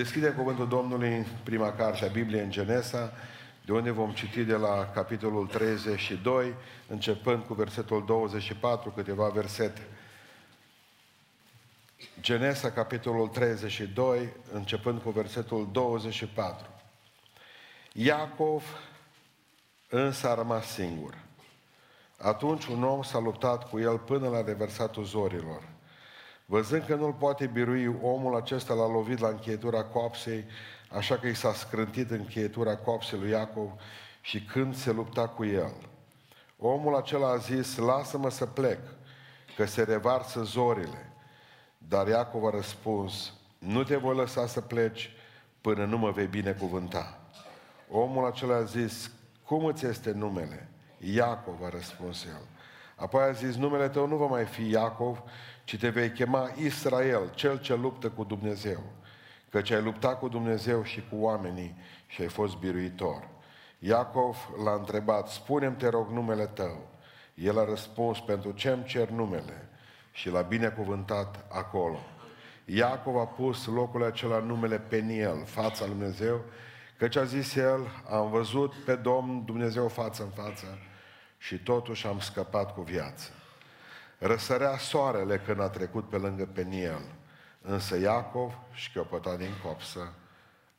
Deschidem cuvântul Domnului în prima carte a Bibliei în Genesa, de unde vom citi de la capitolul 32, începând cu versetul 24, câteva versete. Genesa, capitolul 32, începând cu versetul 24. Iacov însă a rămas singur. Atunci un om s-a luptat cu el până la reversatul zorilor. Văzând că nu-l poate birui, omul acesta l-a lovit la încheietura coapsei, așa că i s-a scrântit încheietura coapsei lui Iacov și când se lupta cu el. Omul acela a zis, lasă-mă să plec, că se revarsă zorile. Dar Iacov a răspuns, nu te voi lăsa să pleci până nu mă vei binecuvânta. Omul acela a zis, cum îți este numele? Iacov a răspuns el. Apoi a zis, numele tău nu va mai fi Iacov, ci te vei chema Israel, cel ce luptă cu Dumnezeu. Căci ai luptat cu Dumnezeu și cu oamenii și ai fost biruitor. Iacov l-a întrebat, spune-mi, te rog, numele tău. El a răspuns, pentru ce îmi cer numele? Și l-a binecuvântat acolo. Iacov a pus locul acela numele Peniel, fața lui Dumnezeu, căci a zis el, am văzut pe Domn Dumnezeu față în față și totuși am scăpat cu viață. Răsărea soarele când a trecut pe lângă Peniel, însă Iacov șchiopăta din copsă.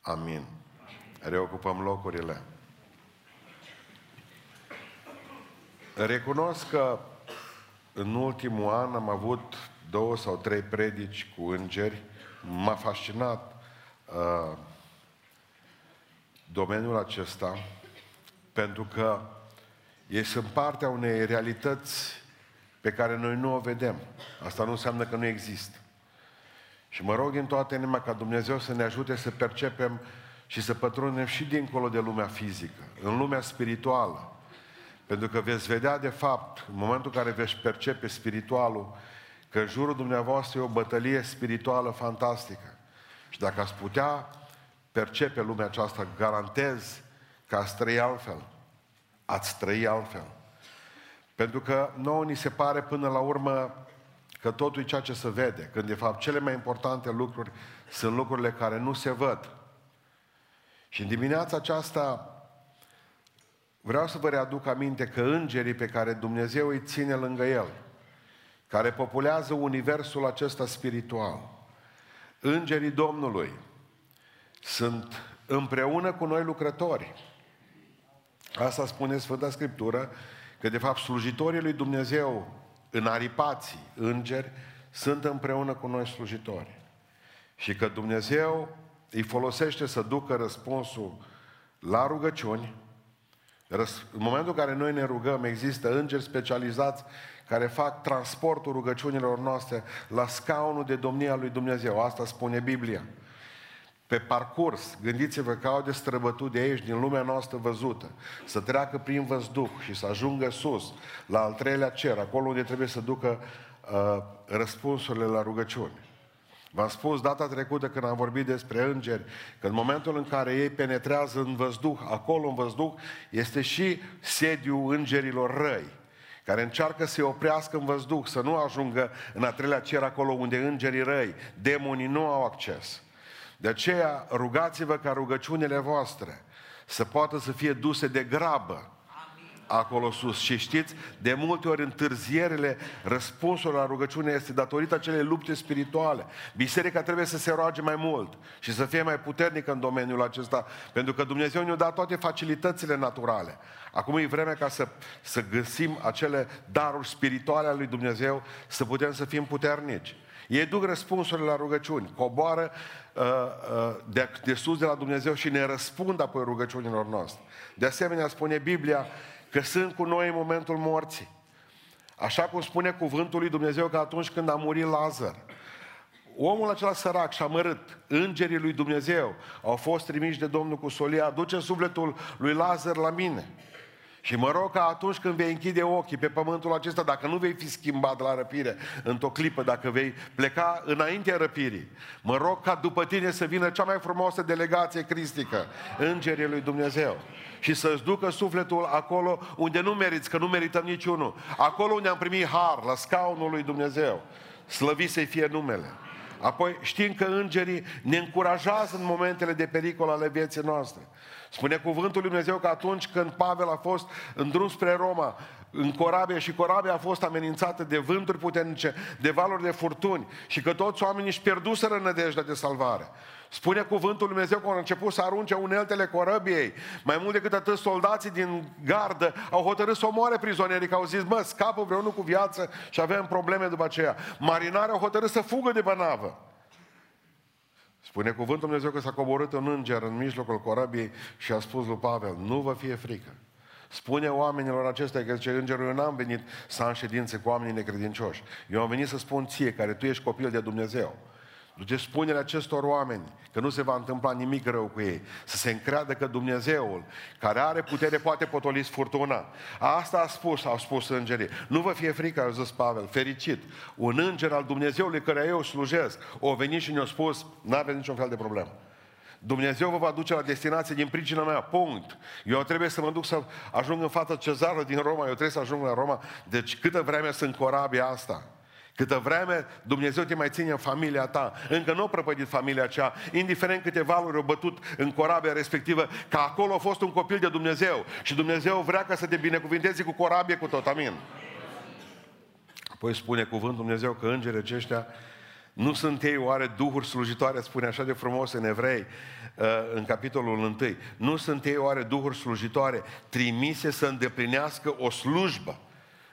Amin. Reocupăm locurile. Recunosc că în ultimul an am avut două sau trei predici cu îngeri. M-a fascinat uh, domeniul acesta pentru că ei sunt partea unei realități pe care noi nu o vedem. Asta nu înseamnă că nu există. Și mă rog în toată inima ca Dumnezeu să ne ajute să percepem și să pătrundem și dincolo de lumea fizică, în lumea spirituală. Pentru că veți vedea de fapt, în momentul în care veți percepe spiritualul, că în jurul dumneavoastră e o bătălie spirituală fantastică. Și dacă ați putea percepe lumea aceasta, garantez că ați trăi altfel. Ați trăi altfel. Pentru că nouă ni se pare până la urmă că totul e ceea ce se vede, când de fapt cele mai importante lucruri sunt lucrurile care nu se văd. Și în dimineața aceasta vreau să vă readuc aminte că îngerii pe care Dumnezeu îi ține lângă El, care populează universul acesta spiritual, îngerii Domnului, sunt împreună cu noi lucrători. Asta spune Sfânta Scriptură Că de fapt slujitorii lui Dumnezeu, în aripații, îngeri, sunt împreună cu noi slujitori. Și că Dumnezeu îi folosește să ducă răspunsul la rugăciuni. În momentul în care noi ne rugăm, există îngeri specializați care fac transportul rugăciunilor noastre la scaunul de domnia lui Dumnezeu. Asta spune Biblia pe parcurs, gândiți-vă că au de străbătut de aici, din lumea noastră văzută, să treacă prin văzduh și să ajungă sus, la al treilea cer, acolo unde trebuie să ducă uh, răspunsurile la rugăciuni. V-am spus data trecută când am vorbit despre îngeri, că în momentul în care ei penetrează în văzduh, acolo în văzduh, este și sediul îngerilor răi, care încearcă să-i oprească în văzduh, să nu ajungă în a treilea cer acolo unde îngerii răi, demonii nu au acces. De aceea rugați-vă ca rugăciunile voastre să poată să fie duse de grabă acolo sus. Și știți, de multe ori întârzierile, răspunsul la rugăciune este datorită acelei lupte spirituale. Biserica trebuie să se roage mai mult și să fie mai puternică în domeniul acesta, pentru că Dumnezeu ne-a dat toate facilitățile naturale. Acum e vremea ca să, să găsim acele daruri spirituale ale lui Dumnezeu, să putem să fim puternici. Ei duc răspunsurile la rugăciuni, coboară uh, uh, de, de sus de la Dumnezeu și ne răspund apoi rugăciunilor noastre. De asemenea, spune Biblia că sunt cu noi în momentul morții. Așa cum spune cuvântul lui Dumnezeu că atunci când a murit Lazar, omul acela sărac și amărât, îngerii lui Dumnezeu au fost trimiși de Domnul cu solia, duce sufletul lui Lazar la mine. Și mă rog ca atunci când vei închide ochii pe pământul acesta, dacă nu vei fi schimbat la răpire într-o clipă, dacă vei pleca înaintea răpirii, mă rog ca după tine să vină cea mai frumoasă delegație cristică, Îngerii lui Dumnezeu. Și să-ți ducă sufletul acolo unde nu meriți, că nu merităm niciunul. Acolo unde am primit har, la scaunul lui Dumnezeu. Slăvit să-i fie numele. Apoi știm că îngerii ne încurajează în momentele de pericol ale vieții noastre. Spune cuvântul lui Dumnezeu că atunci când Pavel a fost în drum spre Roma, în corabie și corabia a fost amenințată de vânturi puternice, de valuri de furtuni și că toți oamenii își pierduseră nădejdea de salvare. Spune cuvântul Lui Dumnezeu că au început să arunce uneltele corăbiei. Mai mult decât atât, soldații din gardă au hotărât să omoare prizonierii, că au zis, mă, scapă vreunul cu viață și avem probleme după aceea. Marinare au hotărât să fugă de bănavă. Spune cuvântul Dumnezeu că s-a coborât un înger în mijlocul corăbiei și a spus lui Pavel, nu vă fie frică. Spune oamenilor acestea că zice, îngerul, eu n-am venit să am ședințe cu oamenii necredincioși. Eu am venit să spun ție, care tu ești copil de Dumnezeu. Duce spune acestor oameni că nu se va întâmpla nimic rău cu ei. Să se încreadă că Dumnezeul, care are putere, poate potoli furtuna. Asta a spus, au spus îngerii. Nu vă fie frică, a zis Pavel, fericit. Un înger al Dumnezeului care eu slujesc, o venit și ne-a spus, nu aveți niciun fel de problemă. Dumnezeu vă va duce la destinație din pricina mea, punct. Eu trebuie să mă duc să ajung în fața cezarului din Roma, eu trebuie să ajung la Roma. Deci câtă vreme sunt corabia asta? Câtă vreme Dumnezeu te mai ține în familia ta, încă nu a prăpădit familia aceea, indiferent câte valuri au bătut în corabia respectivă, că acolo a fost un copil de Dumnezeu și Dumnezeu vrea ca să te binecuvinteze cu corabie cu tot, amin. Apoi spune cuvântul Dumnezeu că îngerii aceștia nu sunt ei oare duhuri slujitoare, spune așa de frumos în Evrei, uh, în capitolul 1. Nu sunt ei oare duhuri slujitoare trimise să îndeplinească o slujbă.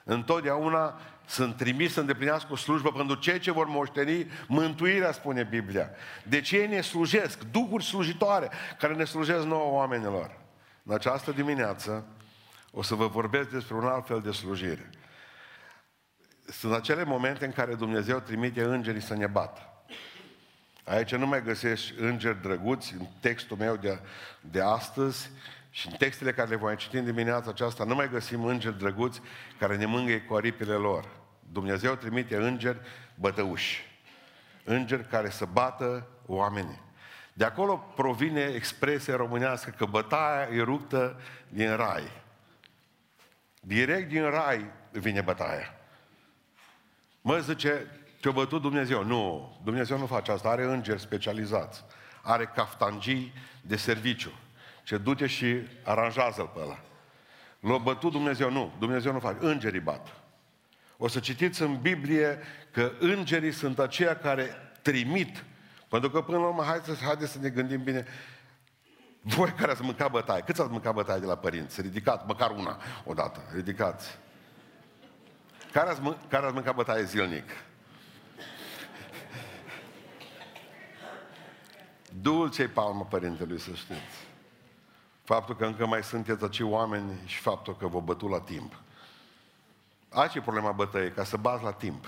Întotdeauna sunt trimis să îndeplinească o slujbă pentru cei ce vor moșteni mântuirea, spune Biblia. Deci ei ne slujesc, duhuri slujitoare, care ne slujesc nouă oamenilor. În această dimineață o să vă vorbesc despre un alt fel de slujire. Sunt acele momente în care Dumnezeu trimite îngerii să ne bată. Aici nu mai găsești îngeri drăguți în textul meu de, de astăzi și în textele care le voi citi în dimineața aceasta nu mai găsim îngeri drăguți care ne mângâie cu aripile lor. Dumnezeu trimite îngeri bătăuși. Îngeri care să bată oamenii. De acolo provine expresia românească că bătaia e ruptă din rai. Direct din rai vine bătaia. Mă zice, te-a bătut Dumnezeu. Nu, Dumnezeu nu face asta, are îngeri specializați. Are caftangii de serviciu. Ce du-te și aranjează-l pe ăla. L-a bătut Dumnezeu? Nu, Dumnezeu nu face. Îngerii bat. O să citiți în Biblie că îngerii sunt aceia care trimit. Pentru că până la urmă, haideți, haideți să ne gândim bine, voi care ați mâncat bătaie, câți ați mâncat bătaie de la părinți? Ridicat, măcar una odată, ridicați. Care ați, mân- care ați mâncat bătaie zilnic? Dulce-i palmă părintelui, să știți. Faptul că încă mai sunteți acei oameni și faptul că vă bătu la timp. Aici e problema bătăiei, ca să bați la timp.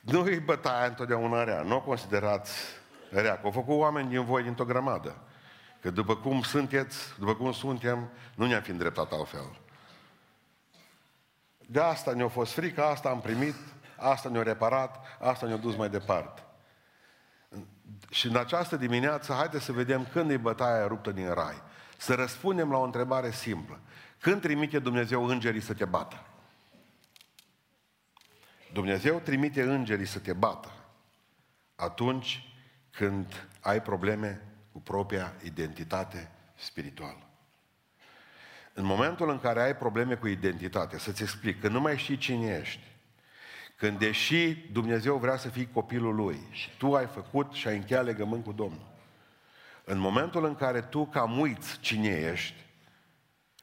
Nu e bătaia întotdeauna rea, nu o considerați rea, că au făcut oameni din voi dintr-o grămadă. Că după cum sunteți, după cum suntem, nu ne-am fi îndreptat altfel. De asta ne-a fost frică, asta am primit, asta ne-a reparat, asta ne-a dus mai departe. Și în această dimineață, haideți să vedem când e bătaia ruptă din rai. Să răspundem la o întrebare simplă. Când trimite Dumnezeu îngerii să te bată? Dumnezeu trimite îngerii să te bată atunci când ai probleme cu propria identitate spirituală. În momentul în care ai probleme cu identitatea, să-ți explic, că nu mai știi cine ești, când deși Dumnezeu vrea să fii copilul Lui și tu ai făcut și ai încheiat legământ cu Domnul, în momentul în care tu cam uiți cine ești,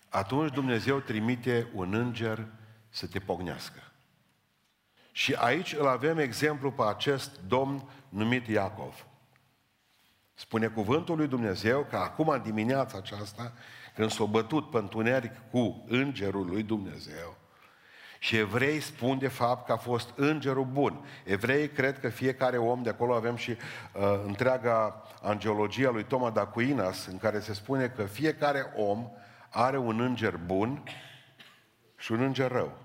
atunci Dumnezeu trimite un înger să te pognească. Și aici îl avem exemplu pe acest domn numit Iacov. Spune cuvântul lui Dumnezeu că acum în dimineața aceasta, când s-a bătut pe întuneric cu îngerul lui Dumnezeu, și evrei spun de fapt că a fost îngerul bun. Evrei cred că fiecare om, de acolo avem și uh, întreaga angeologie a lui Toma d'Aquinas, în care se spune că fiecare om are un înger bun și un înger rău.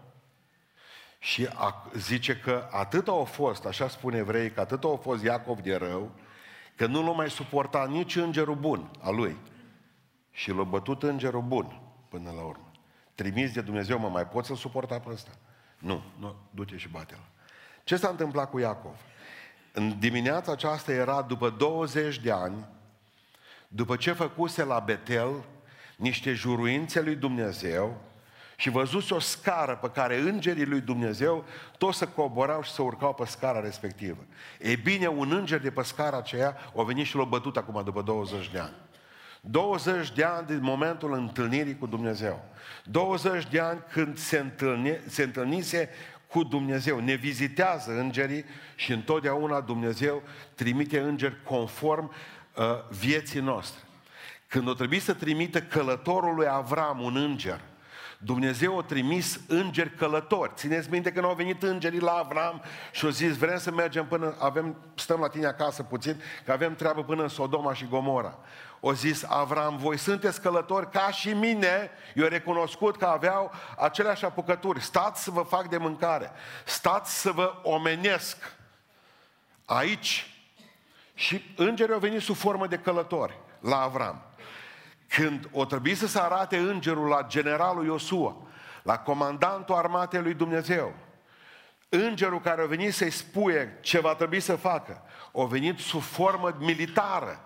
Și a, zice că atât au fost, așa spune evrei, că atât au fost Iacov de rău, că nu l-a mai suportat nici îngerul bun al lui. Și l-a bătut îngerul bun până la urmă. Trimis de Dumnezeu, mă mai pot să suporta pe ăsta? Nu, nu, du-te și bate-l. Ce s-a întâmplat cu Iacov? În dimineața aceasta era după 20 de ani, după ce făcuse la Betel niște juruințe lui Dumnezeu și văzuse o scară pe care îngerii lui Dumnezeu toți să coborau și să urcau pe scara respectivă. E bine, un înger de pe scara aceea a venit și l-a bătut acum după 20 de ani. 20 de ani din momentul întâlnirii cu Dumnezeu. 20 de ani când se, întâlni, se întâlnise cu Dumnezeu. Ne vizitează îngerii și întotdeauna Dumnezeu trimite îngeri conform uh, vieții noastre. Când o trebuie să trimită călătorul lui Avram un înger, Dumnezeu a trimis îngeri călători. Țineți minte că nu au venit îngerii la Avram și au zis, vrem să mergem până, avem, stăm la tine acasă puțin, că avem treabă până în Sodoma și Gomora. O zis Avram, voi sunteți călători ca și mine, eu recunoscut că aveau aceleași apucături. Stați să vă fac de mâncare, stați să vă omenesc. Aici. Și îngerii au venit sub formă de călători la Avram. Când o trebuie să se arate îngerul la generalul Iosua, la comandantul armatei lui Dumnezeu, îngerul care a venit să-i spuie ce va trebui să facă, a venit sub formă militară,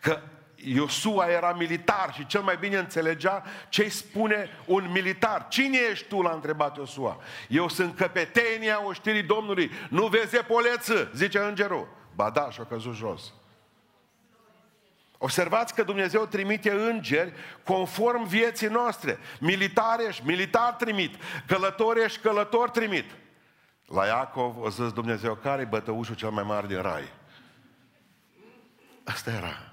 că Iosua era militar și cel mai bine înțelegea ce îi spune un militar. Cine ești tu? L-a întrebat Iosua. Eu sunt căpetenia oștirii Domnului. Nu vezi epoleță, zice îngerul. Ba da, și-a căzut jos. Observați că Dumnezeu trimite îngeri conform vieții noastre. Militar ești, militar trimit. Călător ești, călător trimit. La Iacov o zis Dumnezeu, care e bătăușul cel mai mare din rai? Asta era.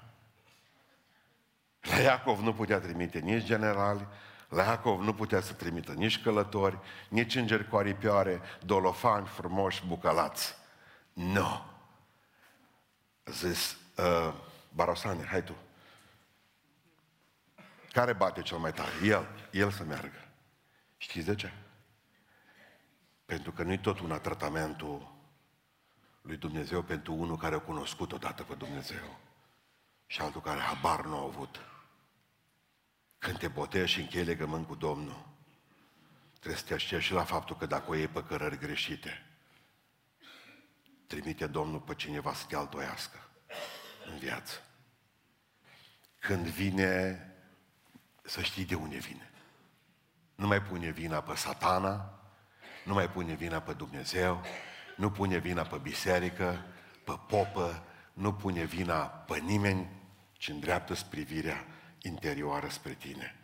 La Iacov nu putea trimite nici generali, la Iacov nu putea să trimită nici călători, nici îngeri cu aripioare, dolofani frumoși, bucălați. Nu. No. Zis, uh, Barosane, hai tu. Care bate cel mai tare? El. El să meargă. Știți de ce? Pentru că nu-i tot una tratamentul lui Dumnezeu pentru unul care a cunoscut odată pe Dumnezeu și altul care habar nu a avut. Când te botești și închei legământ cu Domnul, trebuie să te aștepți și la faptul că dacă o iei pe cărări greșite, trimite Domnul pe cineva să te altoiască în viață. Când vine, să știi de unde vine. Nu mai pune vina pe satana, nu mai pune vina pe Dumnezeu, nu pune vina pe biserică, pe popă, nu pune vina pe nimeni, ci îndreaptă privirea interioară spre tine.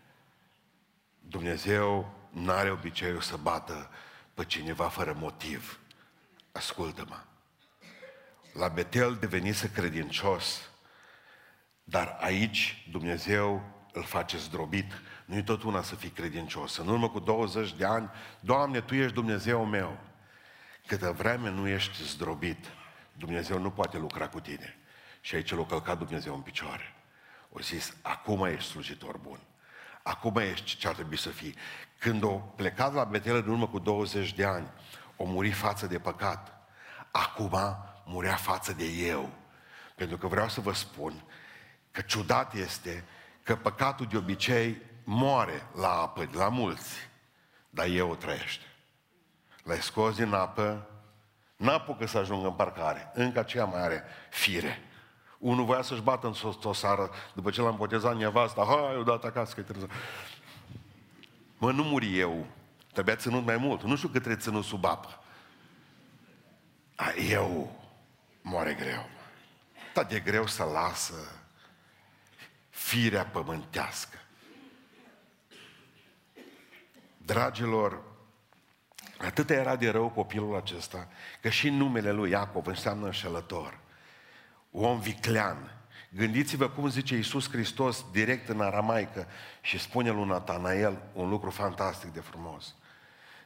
Dumnezeu nu are obiceiul să bată pe cineva fără motiv. Ascultă-mă. La Betel devenise credincios, dar aici Dumnezeu îl face zdrobit. Nu-i tot una să fii credincios. În urmă cu 20 de ani, Doamne, Tu ești Dumnezeu meu. Câtă vreme nu ești zdrobit, Dumnezeu nu poate lucra cu tine. Și aici l-a călcat Dumnezeu în picioare. O zis, acum ești slujitor bun. Acum ești ce ar trebui să fii. Când o plecat la Betelă în urmă cu 20 de ani, o muri față de păcat. Acum murea față de eu. Pentru că vreau să vă spun că ciudat este că păcatul de obicei moare la apă, la mulți, dar eu o trăiește. L-ai scos din apă, n-apucă să ajungă în parcare, încă aceea mai are fire. Unul voia să-și bată în sosară după ce l-am botezat nevasta, hai, eu dat acasă că trebuie Mă, nu muri eu. Trebuia ținut mai mult. Nu știu cât trebuie ținut sub apă. A, eu moare greu. Dar de greu să lasă firea pământească. Dragilor, atât era de rău copilul acesta, că și numele lui Iacov înseamnă înșelător om viclean. Gândiți-vă cum zice Iisus Hristos direct în aramaică și spune lui Natanael un lucru fantastic de frumos.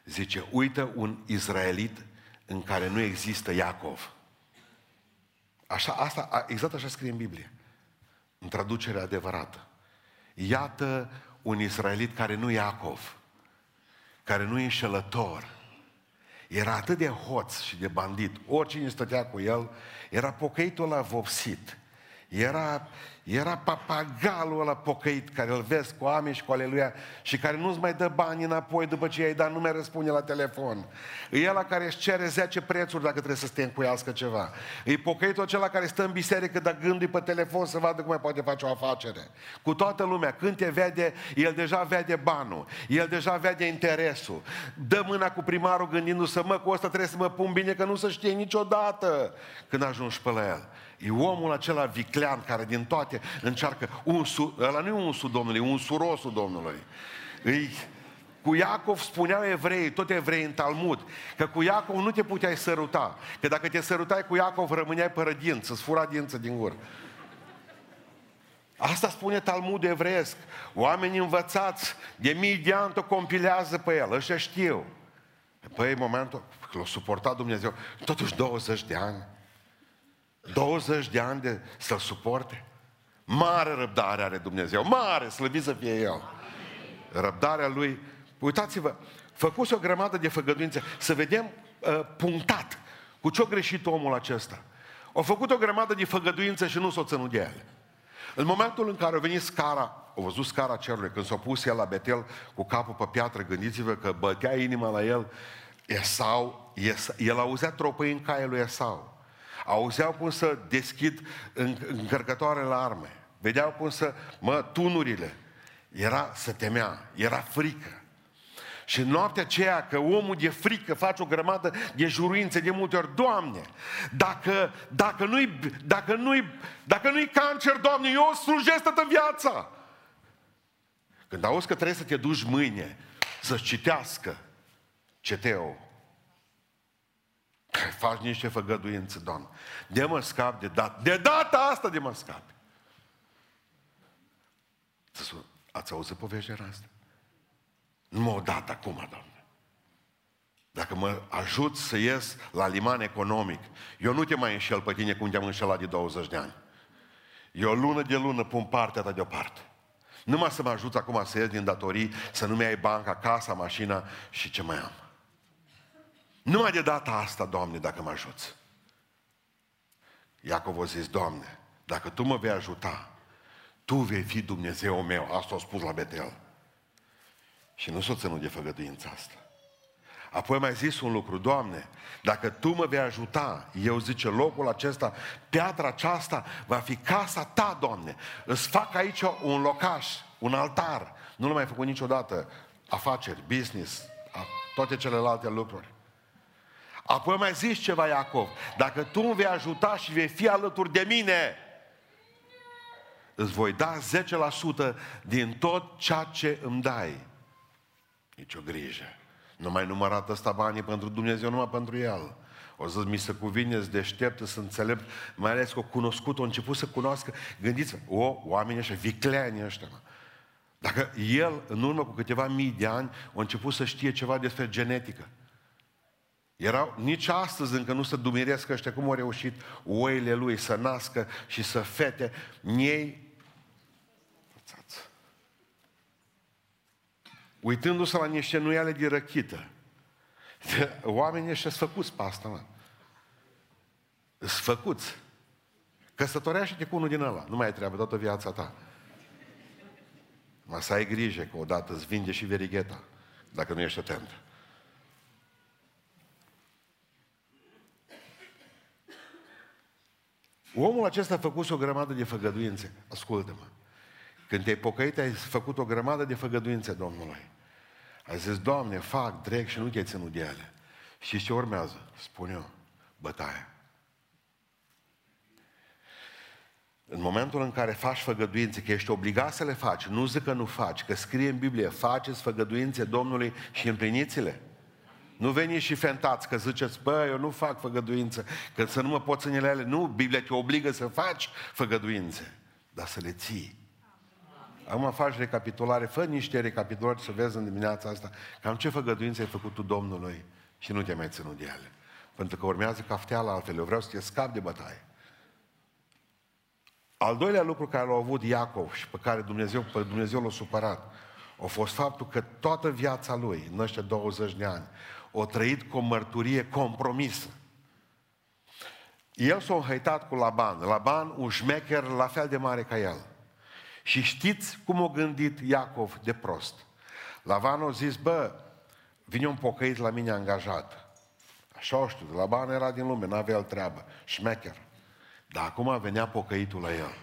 Zice, uită un izraelit în care nu există Iacov. Așa, asta, exact așa scrie în Biblie, în traducerea adevărată. Iată un izraelit care nu Iacov, care nu e înșelător, era atât de hoț și de bandit. Oricine stătea cu el, era pocăitul la vopsit. Era, era papagalul ăla pocăit care îl vezi cu oameni și cu aleluia și care nu-ți mai dă bani înapoi după ce i-ai dat, nu mai răspunde la telefon. E ăla care își cere 10 prețuri dacă trebuie să te încuiască ceva. E pocăitul acela care stă în biserică, dar gândui pe telefon să vadă cum mai poate face o afacere. Cu toată lumea. Când te vede, el deja vede banul. El deja vede interesul. Dă mâna cu primarul gândindu-se, mă, cu ăsta trebuie să mă pun bine, că nu se știe niciodată când ajungi pe la el. E omul acela viclean care din toate încearcă, unsul, ăla nu e unsul Domnului, e unsurosul Domnului. Îi, cu Iacov spuneau evrei, tot evrei în Talmud, că cu Iacov nu te puteai săruta. Că dacă te sărutai cu Iacov, rămâneai pără dință, îți fura dință din gură. Asta spune Talmudul evreiesc. Oamenii învățați de mii de ani o compilează pe el, ăștia știu. Păi, în momentul că l-a suportat Dumnezeu, totuși 20 de ani. 20 de ani de să-l suporte. Mare răbdare are Dumnezeu, mare, slăvit să fie El. Răbdarea Lui, uitați-vă, făcuți o grămadă de făgăduințe, să vedem uh, punctat cu ce-a greșit omul acesta. A făcut o grămadă de făgăduințe și nu s-o ținut de ele. În momentul în care a venit scara, a văzut scara cerului, când s-a pus el la Betel cu capul pe piatră, gândiți-vă că bătea inima la el, Esau, el auzea tropăi în caia lui Esau. Auzeau cum să deschid încărcătoare la arme. Vedeau cum să, mă, tunurile. Era, să temea, era frică. Și în noaptea aceea, că omul de frică face o grămadă de juruințe de multe ori, Doamne, dacă, dacă, nu-i, dacă, nu-i, dacă nu-i cancer, Doamne, eu slujesc toată viața. Când auzi că trebuie să te duci mâine să-ți citească CTO, faci niște făgăduințe, Doamne. De mă scap de data. De data asta de mă scap. Ați auzit povestea asta? Nu mă dat acum, Doamne. Dacă mă ajut să ies la liman economic, eu nu te mai înșel pe tine cum te-am înșelat de 20 de ani. Eu lună de lună pun partea ta deoparte. Numai să mă ajut acum să ies din datorii, să nu-mi ai banca, casa, mașina și ce mai am. Numai de data asta, Doamne, dacă mă ajuți. Iacov a zis, Doamne, dacă Tu mă vei ajuta, Tu vei fi Dumnezeu meu. Asta a spus la Betel. Și nu s-o ținut de făgăduința asta. Apoi mai zis un lucru, Doamne, dacă Tu mă vei ajuta, eu zice, locul acesta, piatra aceasta va fi casa Ta, Doamne. Îți fac aici un locaș, un altar. Nu l-am mai făcut niciodată afaceri, business, toate celelalte lucruri. Apoi mai zici ceva, Iacov. Dacă tu îmi vei ajuta și vei fi alături de mine, îți voi da 10% din tot ceea ce îmi dai. Nici o grijă. Nu mai numărat ăsta banii pentru Dumnezeu, numai pentru El. O să mi se cuvine, să deștept, să înțelept, mai ales că o cunoscut, o început să cunoască. Gândiți-vă, o, oamenii ăștia, vicleani ăștia, mă. Dacă el, în urmă cu câteva mii de ani, a început să știe ceva despre genetică, erau, nici astăzi încă nu se dumiresc ăștia cum au reușit oile lui să nască și să fete. Ei, uitându-se la niște nuiale de răchită, oamenii ăștia sunt făcuți pe asta, mă. Sunt făcuți. Căsătorește-te cu unul din ăla. Nu mai ai treabă toată viața ta. Mă să ai grijă că odată îți vinde și verigheta, dacă nu ești atent. Omul acesta a făcut o grămadă de făgăduințe. Ascultă-mă. Când te-ai pocăit, ai făcut o grămadă de făgăduințe Domnului. Ai zis, Doamne, fac drept și nu te-ai ținut de ele. Și ce urmează? Spun eu, bătaia. În momentul în care faci făgăduințe, că ești obligat să le faci, nu zic că nu faci, că scrie în Biblie, faceți făgăduințe Domnului și împliniți-le. Nu veniți și fentați că ziceți, bă, eu nu fac făgăduință, că să nu mă pot ține ele. Nu, Biblia te obligă să faci făgăduințe, dar să le ții. Acum faci recapitulare, fă niște recapitulări să vezi în dimineața asta cam ce făgăduințe ai făcut tu Domnului și nu te mai ținut de ele. Pentru că urmează cafteala altfel, eu vreau să te scap de bătaie. Al doilea lucru care l-a avut Iacov și pe care Dumnezeu, pe Dumnezeu l-a supărat, a fost faptul că toată viața lui, în ăștia 20 de ani, o trăit cu o mărturie compromisă. El s-a înhăitat cu Laban. Laban, un șmecher la fel de mare ca el. Și știți cum a gândit Iacov de prost. Laban a zis, bă, vine un pocăit la mine angajat. Așa o știu, Laban era din lume, n-avea el treabă, șmecher. Dar acum venea pocăitul la el.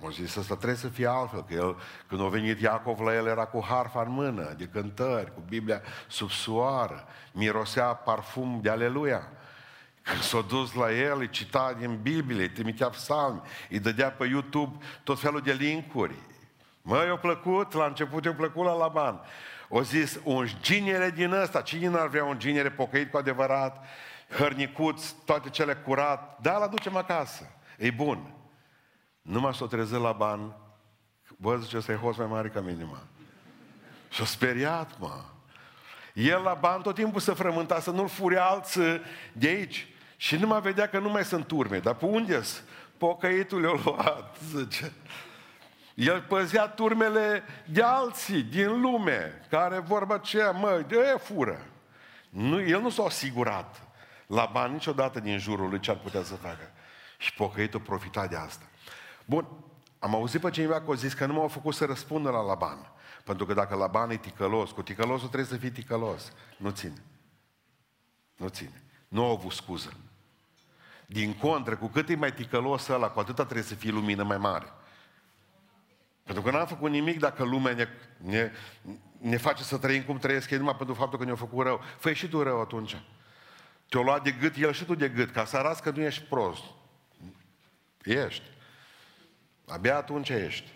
M-a zis, ăsta trebuie să fie altfel, că el, când a venit Iacov la el, era cu harfa în mână, de cântări, cu Biblia sub soară, mirosea parfum de aleluia. Când s-a dus la el, îi cita din Biblie, îi trimitea psalmi, îi dădea pe YouTube tot felul de linkuri. Mă, i-a plăcut, la început i-a plăcut la Laban. O zis, un ginere din ăsta, cine n-ar vrea un ginere pocăit cu adevărat, hărnicuț, toate cele curat, da, l aducem acasă, e bun. Numai s-o trezit la ban, bă, zice, ăsta e host mai mare ca mine, mă. Și-a speriat, mă. El la ban tot timpul să frământa, să nu-l fure alții de aici. Și nu mai vedea că nu mai sunt urme. Dar pe unde Pocăitul le-a luat, zice. El păzea turmele de alții din lume, care vorba aceea, mă, de aia fură. Nu, el nu s-a asigurat la bani niciodată din jurul lui ce ar putea să facă. Și pocăitul profita de asta. Bun, am auzit pe cineva că a zis că nu m-au făcut să răspundă la Laban. Pentru că dacă Laban e ticălos, cu ticălosul trebuie să fii ticălos. Nu ține. Nu ține. Nu au avut scuză. Din contră, cu cât e mai ticălos ăla, cu atâta trebuie să fie lumină mai mare. Pentru că n-am făcut nimic dacă lumea ne, ne, ne face să trăim cum trăiesc ei numai pentru faptul că ne-au făcut rău. Fă și tu rău atunci. Te-o luat de gât, el și tu de gât, ca să arăți că nu ești prost. Ești. Abia atunci ești.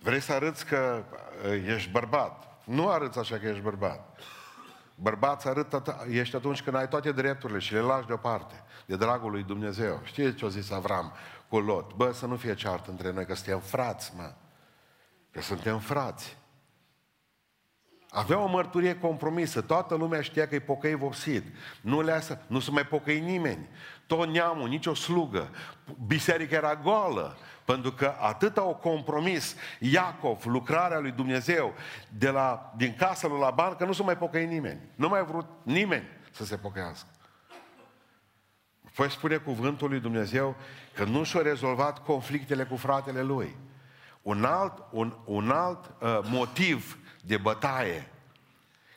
Vrei să arăți că uh, ești bărbat. Nu arăți așa că ești bărbat. Bărbat arăt ești atunci când ai toate drepturile și le lași deoparte, de dragul lui Dumnezeu. Știți ce a zis Avram cu Lot? Bă, să nu fie ceartă între noi, că suntem frați, mă. Că suntem frați. Avea o mărturie compromisă. Toată lumea știa că e pocăi vopsit. Nu, leasă, nu se mai pocăi nimeni. Tot neamul, nicio slugă. Biserica era goală. Pentru că atât au compromis Iacov, lucrarea lui Dumnezeu, de la, din casa lui Laban, că nu se mai pocăi nimeni. Nu mai a vrut nimeni să se pocăiască. Păi spune cuvântul lui Dumnezeu că nu și-a rezolvat conflictele cu fratele lui. Un alt, un, un alt uh, motiv de bătaie.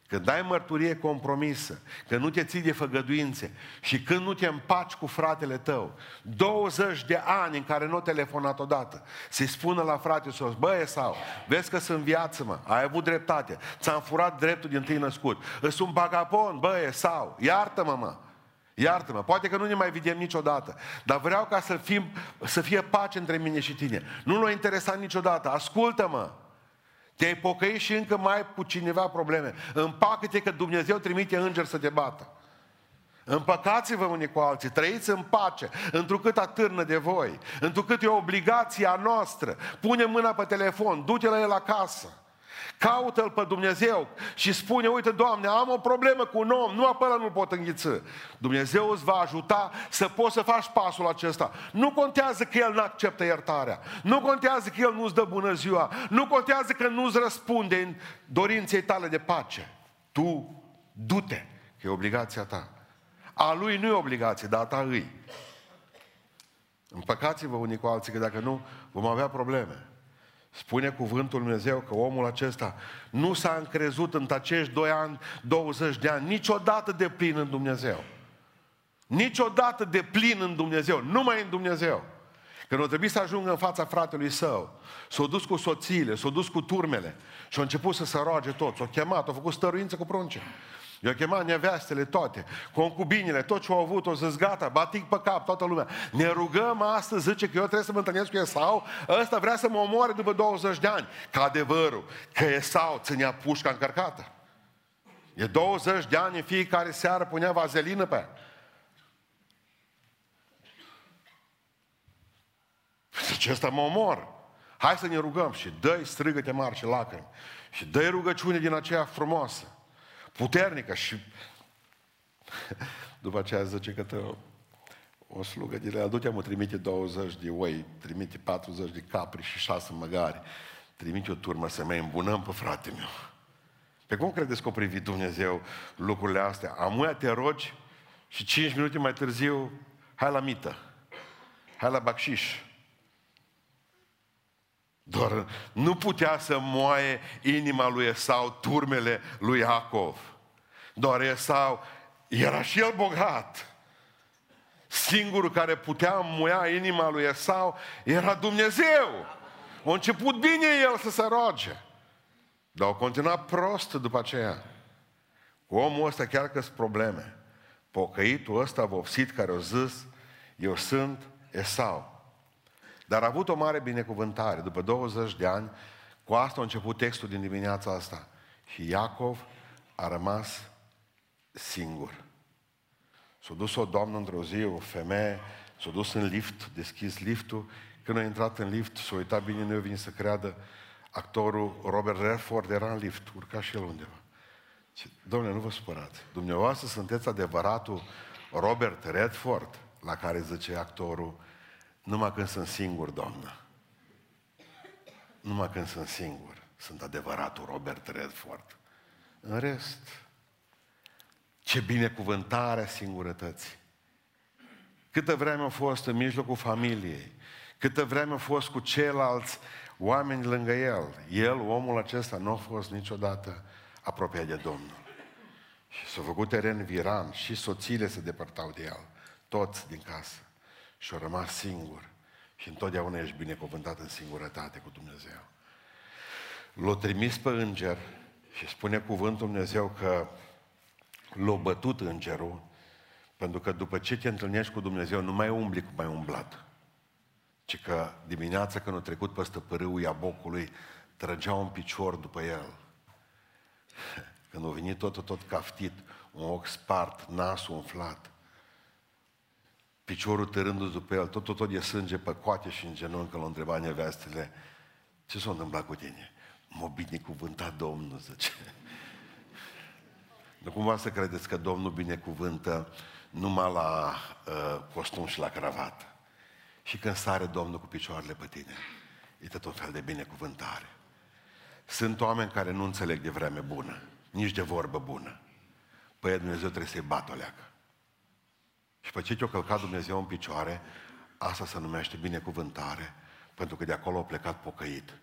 Când ai mărturie compromisă, când nu te ții de făgăduințe și când nu te împaci cu fratele tău, 20 de ani în care nu a telefonat odată, să-i spună la frate sos, băie sau, vezi că sunt viață, mă, ai avut dreptate, ți-am furat dreptul din tâi născut, îs un bagapon, băie sau, iartă-mă, mă, Iartă-mă, poate că nu ne mai vedem niciodată, dar vreau ca să, fim, să fie pace între mine și tine. Nu l-a interesat niciodată, ascultă-mă, te-ai pocăit și încă mai ai cu cineva probleme. Împacă-te că Dumnezeu trimite înger să te bată. Împăcați-vă unii cu alții, trăiți în pace, întrucât atârnă de voi, întrucât e o obligație a noastră. Pune mâna pe telefon, du-te la el acasă. Caută-L pe Dumnezeu și spune, uite, Doamne, am o problemă cu un om, nu apăra nu pot înghiță. Dumnezeu îți va ajuta să poți să faci pasul acesta. Nu contează că El nu acceptă iertarea. Nu contează că El nu-ți dă bună ziua. Nu contează că nu-ți răspunde în dorinței tale de pace. Tu du-te, că e obligația ta. A Lui nu e obligație, dar a ta îi. Împăcați-vă unii cu alții, că dacă nu, vom avea probleme. Spune cuvântul Dumnezeu că omul acesta nu s-a încrezut în acești 2 ani, 20 de ani, niciodată de plin în Dumnezeu. Niciodată de plin în Dumnezeu, numai în Dumnezeu. Când o trebuie să ajungă în fața fratelui său, s-a dus cu soțiile, s-a dus cu turmele și a început să se roage tot, s-a chemat, a făcut stăruință cu prunce. I-a chemat nevestele toate, concubinile, tot ce au avut, o zis gata, batic pe cap toată lumea. Ne rugăm astăzi, zice că eu trebuie să mă întâlnesc cu Esau, ăsta vrea să mă omoare după 20 de ani. Ca adevărul, că Esau ținea pușca încărcată. E 20 de ani în fiecare seară punea vazelină pe ea. Zice, ăsta mă omor. Hai să ne rugăm și dă-i strigăte mari și lacrimi. Și dă-i rugăciune din aceea frumoasă puternică și după aceea zice că o, o slugă din el, du-te mă, trimite 20 de oi, trimite 40 de capri și 6 măgari, trimite o turmă să mai îmbunăm pe frate meu. Pe cum credeți că o privit Dumnezeu lucrurile astea? Amuia te rogi Și cinci minute mai târziu, hai la mită. Hai la bacșiș. Doar nu putea să moaie inima lui Esau turmele lui Iacov. Doar Esau era și el bogat. Singurul care putea muia inima lui Esau era Dumnezeu. A început bine el să se roage. Dar a continuat prost după aceea. Cu omul ăsta chiar că sunt probleme. Pocăitul ăsta vopsit care a zis, eu sunt Esau. Dar a avut o mare binecuvântare. După 20 de ani, cu asta a început textul din dimineața asta. Și Iacov a rămas singur. S-a dus o doamnă într-o zi, o femeie, s-a dus în lift, deschis liftul. Când a intrat în lift, s-a uitat bine, nu vin să creadă, actorul Robert Redford era în lift, urca și el undeva. Și, domnule, nu vă supărați. Dumneavoastră sunteți adevăratul Robert Redford, la care zice actorul, numai când sunt singur, doamnă. Numai când sunt singur, sunt adevăratul Robert Redford. În rest, ce binecuvântare a singurătății. Câtă vreme a fost în mijlocul familiei, câtă vreme a fost cu ceilalți oameni lângă el, el, omul acesta, nu a fost niciodată apropiat de Domnul. Și s-a făcut teren viran și soțiile se depărtau de el, toți din casă. Și a rămas singur. Și întotdeauna ești binecuvântat în singurătate cu Dumnezeu. L-a trimis pe înger și spune cuvântul Dumnezeu că l-a bătut îngerul, pentru că după ce te întâlnești cu Dumnezeu, nu mai umbli cum mai umblat. Ci că dimineața când a trecut peste părâul Iabocului, trăgea un picior după el. Când a venit tot, tot caftit, un ochi spart, nasul umflat, piciorul târându-se după el, tot, tot, tot de sânge pe coate și în genunchi, l-a întrebat nevestele, ce s-a întâmplat cu tine? M-a binecuvântat Domnul, zice. Nu cumva să credeți că Domnul binecuvântă numai la uh, costum și la cravată. Și când sare Domnul cu picioarele pe tine, e tot un fel de binecuvântare. Sunt oameni care nu înțeleg de vreme bună, nici de vorbă bună. Păi Dumnezeu trebuie să-i bată o leacă. Și pe ce te-a călcat Dumnezeu în picioare, asta se numește binecuvântare, pentru că de acolo a plecat pocăit.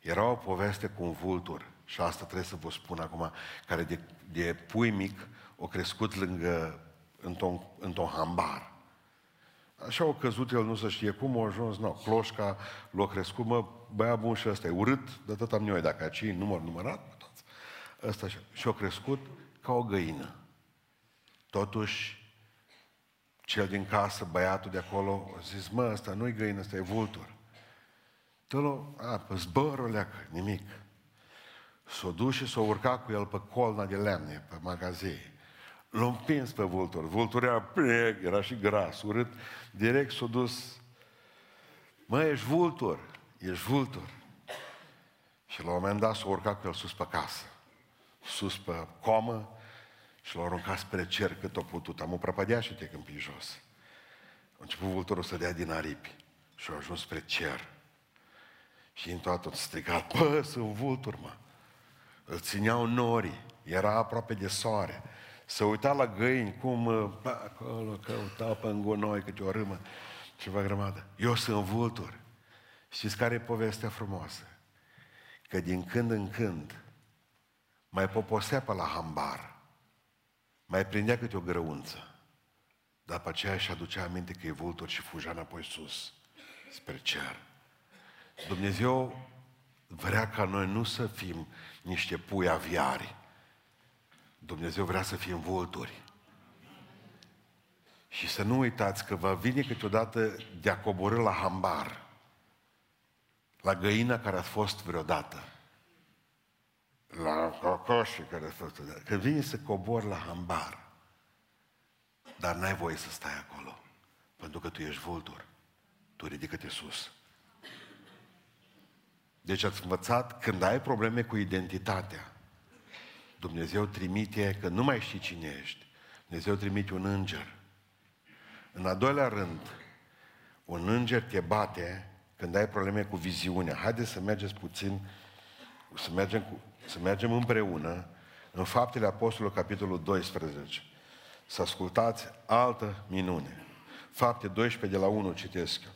Era o poveste cu un vultur, și asta trebuie să vă spun acum, care de, de pui mic o crescut lângă, într-un, într-un hambar. Așa au căzut el, nu se știe cum, a ajuns, nu, cloșca l-a crescut, mă, băia bun și ăsta e urât, de tot am noi, dacă aici număr numărat, toți. Ăsta și, și a crescut ca o găină. Totuși, cel din casă, băiatul de acolo, a zis, mă, ăsta nu-i găină, ăsta e vultur. Tălo, a, pe zbărul leacă, nimic. S-o dus și s-o urcat cu el pe colna de lemne, pe magazie. L-a împins pe vultur. Vultur era plec, era și gras, urât. Direct s-a dus. Mă, ești vultur. Ești vultur. Și la un moment dat s-a urcat cu el sus pe casă. Sus pe comă și l-a aruncat spre cer cât a putut. Am o prăpădea și te câmpi jos. A început vulturul să dea din aripi și a ajuns spre cer. Și în toată a strigat, bă, sunt vultur, mă. Îl țineau norii, era aproape de soare. Să uita la găini, cum bă, acolo căutau pe îngonoi câte o râmă, ceva grămadă. Eu sunt vultur. Știți care e povestea frumoasă? Că din când în când mai poposea pe la hambar, mai prindea câte o grăunță, dar pe aceea și aducea aminte că e vultur și fugea înapoi sus, spre cer. Dumnezeu vrea ca noi nu să fim niște pui aviari. Dumnezeu vrea să fim vulturi. Și să nu uitați că vă vine câteodată de a coborâ la hambar, la găina care a fost vreodată, la cocoșii care a fost vreodată. Când vine să cobor la hambar, dar n-ai voie să stai acolo, pentru că tu ești vultur. Tu ridică-te sus. Deci ați învățat, când ai probleme cu identitatea, Dumnezeu trimite, că nu mai știi cine ești, Dumnezeu trimite un înger. În al doilea rând, un înger te bate când ai probleme cu viziunea. Haideți să mergeți puțin, să mergem, cu, să mergem împreună în Faptele Apostolului, capitolul 12. să ascultați altă minune. Fapte 12 de la 1 citesc eu.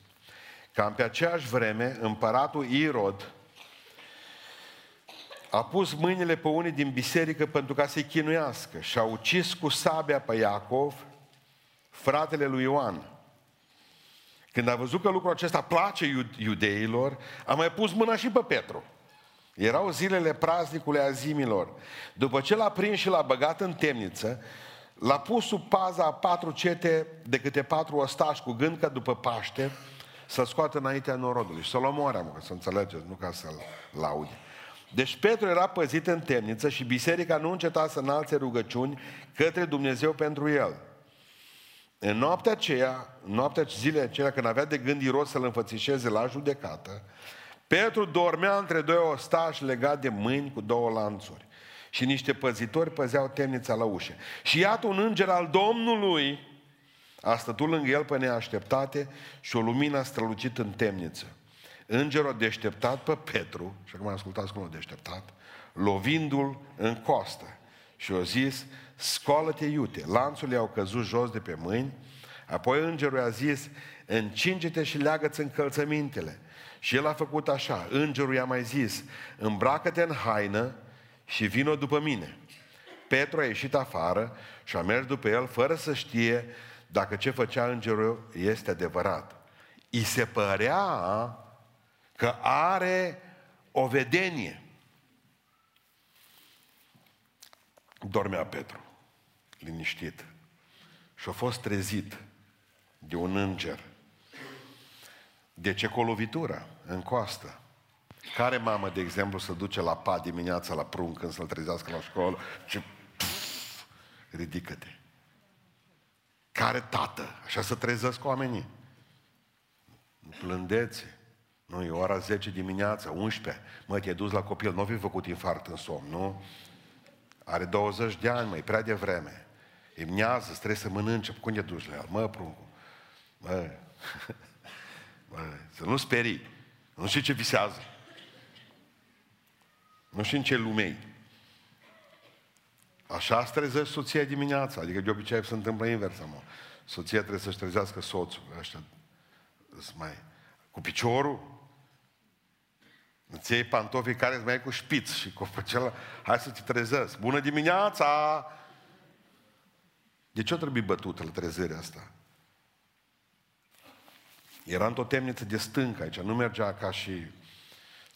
Cam pe aceeași vreme, împăratul Irod a pus mâinile pe unii din biserică pentru ca să-i chinuiască și a ucis cu sabia pe Iacov, fratele lui Ioan. Când a văzut că lucrul acesta place iudeilor, a mai pus mâna și pe Petru. Erau zilele praznicului azimilor. După ce l-a prins și l-a băgat în temniță, l-a pus sub paza a patru cete de câte patru ostași cu gând că după Paște să-l scoată înaintea norodului și să-l omoare, mă, să înțelegeți, nu ca să-l laude. Deci Petru era păzit în temniță și biserica nu înceta să înalțe rugăciuni către Dumnezeu pentru el. În noaptea aceea, în noaptea zilei acelea, când avea de gând Irod să-l înfățișeze la judecată, Petru dormea între doi ostași legat de mâini cu două lanțuri. Și niște păzitori păzeau temnița la ușă. Și iată un înger al Domnului a stătut lângă el pe neașteptate și o lumină a strălucit în temniță. Îngerul a deșteptat pe Petru, și acum ascultați cum a deșteptat, lovindu-l în costă. Și a zis, scoală-te iute. Lanțurile au căzut jos de pe mâini, apoi îngerul a zis, încinge-te și leagă-ți încălțămintele. Și el a făcut așa. Îngerul i-a mai zis, îmbracă-te în haină și vină după mine. Petru a ieșit afară și a mers după el fără să știe dacă ce făcea îngerul este adevărat. I se părea că are o vedenie. Dormea Petru, liniștit. Și a fost trezit de un înger. De ce cu o lovitură în coastă? Care mamă, de exemplu, să duce la pat dimineața la prunc când să-l trezească la școală și pf, ridică-te. Care tată? Așa să trezesc oamenii. Nu plândeți. Nu, e ora 10 dimineața, 11. Mă, te-ai dus la copil, nu fi făcut infart în somn, nu? Are 20 de ani, mai prea devreme. E miază, trebuie să mănânce. Cum te duci la el? Mă, pruncu. Mă, mă, să nu sperii. Nu știu ce visează. Nu știu în ce lumei. Așa se trezește soția dimineața. Adică de obicei se întâmplă invers, mă. Soția trebuie să-și trezească soțul. Ăștia mai... Cu piciorul, Îți iei pantofii care îți mai cu șpiț și cu acela, hai să te trezesc. Bună dimineața! De ce trebuie bătută la trezirea asta? Era într-o temniță de stâncă aici, nu mergea ca și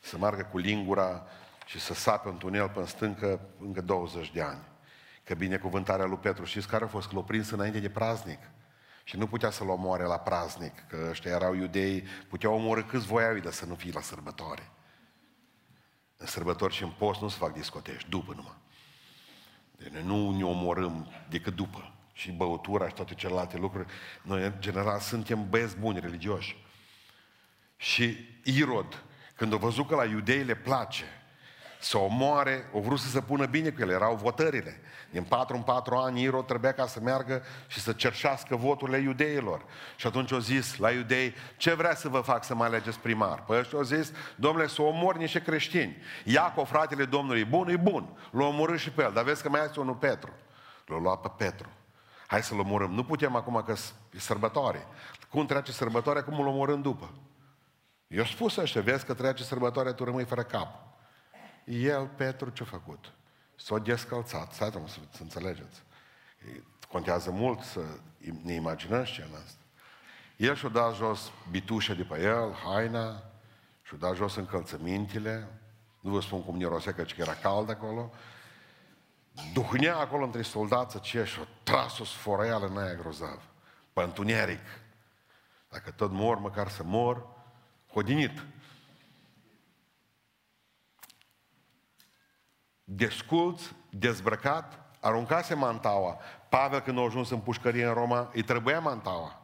să meargă cu lingura și să sape un tunel pe stâncă încă 20 de ani. Că binecuvântarea lui Petru, știți care a fost? Că l-a prins înainte de praznic. Și nu putea să-l omoare la praznic, că ăștia erau iudei, puteau omorâ câți voiau dar să nu fie la sărbătoare. În sărbători și în post nu se fac discotești, după numai. Deci noi nu ne omorâm decât după. Și băutura și toate celelalte lucruri. Noi, în general, suntem băieți buni, religioși. Și Irod, când a văzut că la iudei le place să omoare, au vrut să se pună bine cu el, erau votările. Din patru în patru ani Iro trebuia ca să meargă și să cerșească voturile iudeilor. Și atunci au zis la iudei, ce vrea să vă fac să mă alegeți primar? Păi ăștia au zis, domnule, să omor niște creștini. Iacov, fratele Domnului, bun, e bun. L-a omorât și pe el, dar vezi că mai este unul Petru. L-a luat pe Petru. Hai să-l omorâm. Nu putem acum că e sărbătoare. Cum trece sărbătoarea, cum îl omorâm după? Eu spus ăștia, vezi că trece sărbătoarea, tu rămâi fără cap. El, Petru, ce-a făcut? S-a descălțat. Stai, să, să înțelegeți. Contează mult să ne imaginăm scena asta. El și-a dat jos bitușa de pe el, haina, și-a dat jos încălțămintele. Nu vă spun cum mirosea, că era cald acolo. Duhnea acolo între soldați aceia și-a tras o sforăială în aia grozav. Pe întuneric. Dacă tot mor, măcar să mor, hodinit. Desculț, dezbrăcat, aruncase mantaua. Pavel când a ajuns în pușcărie în Roma, îi trebuia mantaua.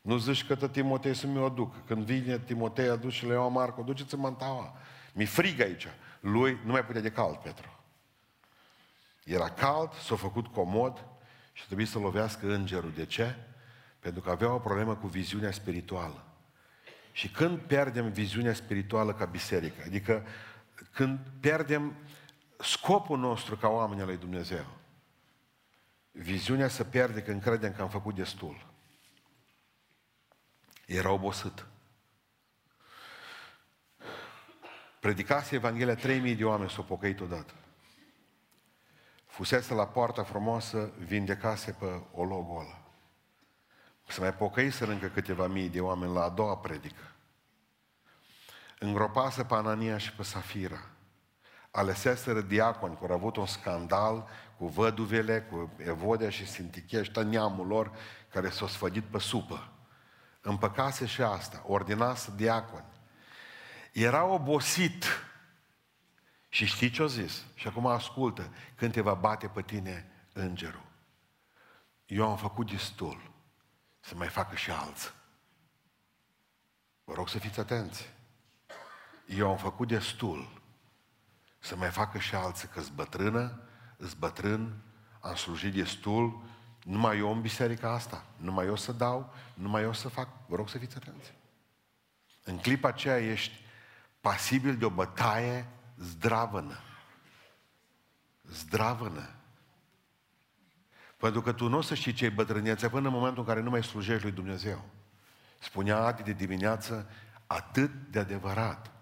Nu zici că tă Timotei să mi-o aduc. Când vine Timotei, aduce și le iau Marco, duceți mantaua. Mi frig aici. Lui nu mai putea de cald, Petru. Era cald, s-a făcut comod și trebuie să lovească îngerul. De ce? Pentru că avea o problemă cu viziunea spirituală. Și când pierdem viziunea spirituală ca biserică, adică când pierdem scopul nostru ca oameni al lui Dumnezeu. Viziunea se pierde când credem că am făcut destul. Era obosit. Predicase Evanghelia 3000 de oameni s-au pocăit odată. Fusese la poarta frumoasă, vindecase pe o ăla. Să mai pocăise încă câteva mii de oameni la a doua predică. Îngropase pe Anania și pe Safira. Aleseseră diaconi, care au avut un scandal cu văduvele, cu Evodia și Sintichie, neamul lor care s-au sfădit pe supă. Împăcase și asta, ordinase diaconi. Era obosit. Și știi ce-o zis? Și acum ascultă, când te va bate pe tine îngerul. Eu am făcut destul să mai facă și alții. Vă rog să fiți atenți. Eu am făcut destul să mai facă și alții, că-s bătrână, îs bătrân, am slujit destul, numai eu în biserica asta, numai eu să dau, numai eu să fac. Vă rog să fiți atenți. În clipa aceea ești pasibil de o bătaie zdravănă. Zdravănă. Pentru că tu nu o să știi ce e bătrânețea până în momentul în care nu mai slujești lui Dumnezeu. Spunea Adi de dimineață, atât de adevărat.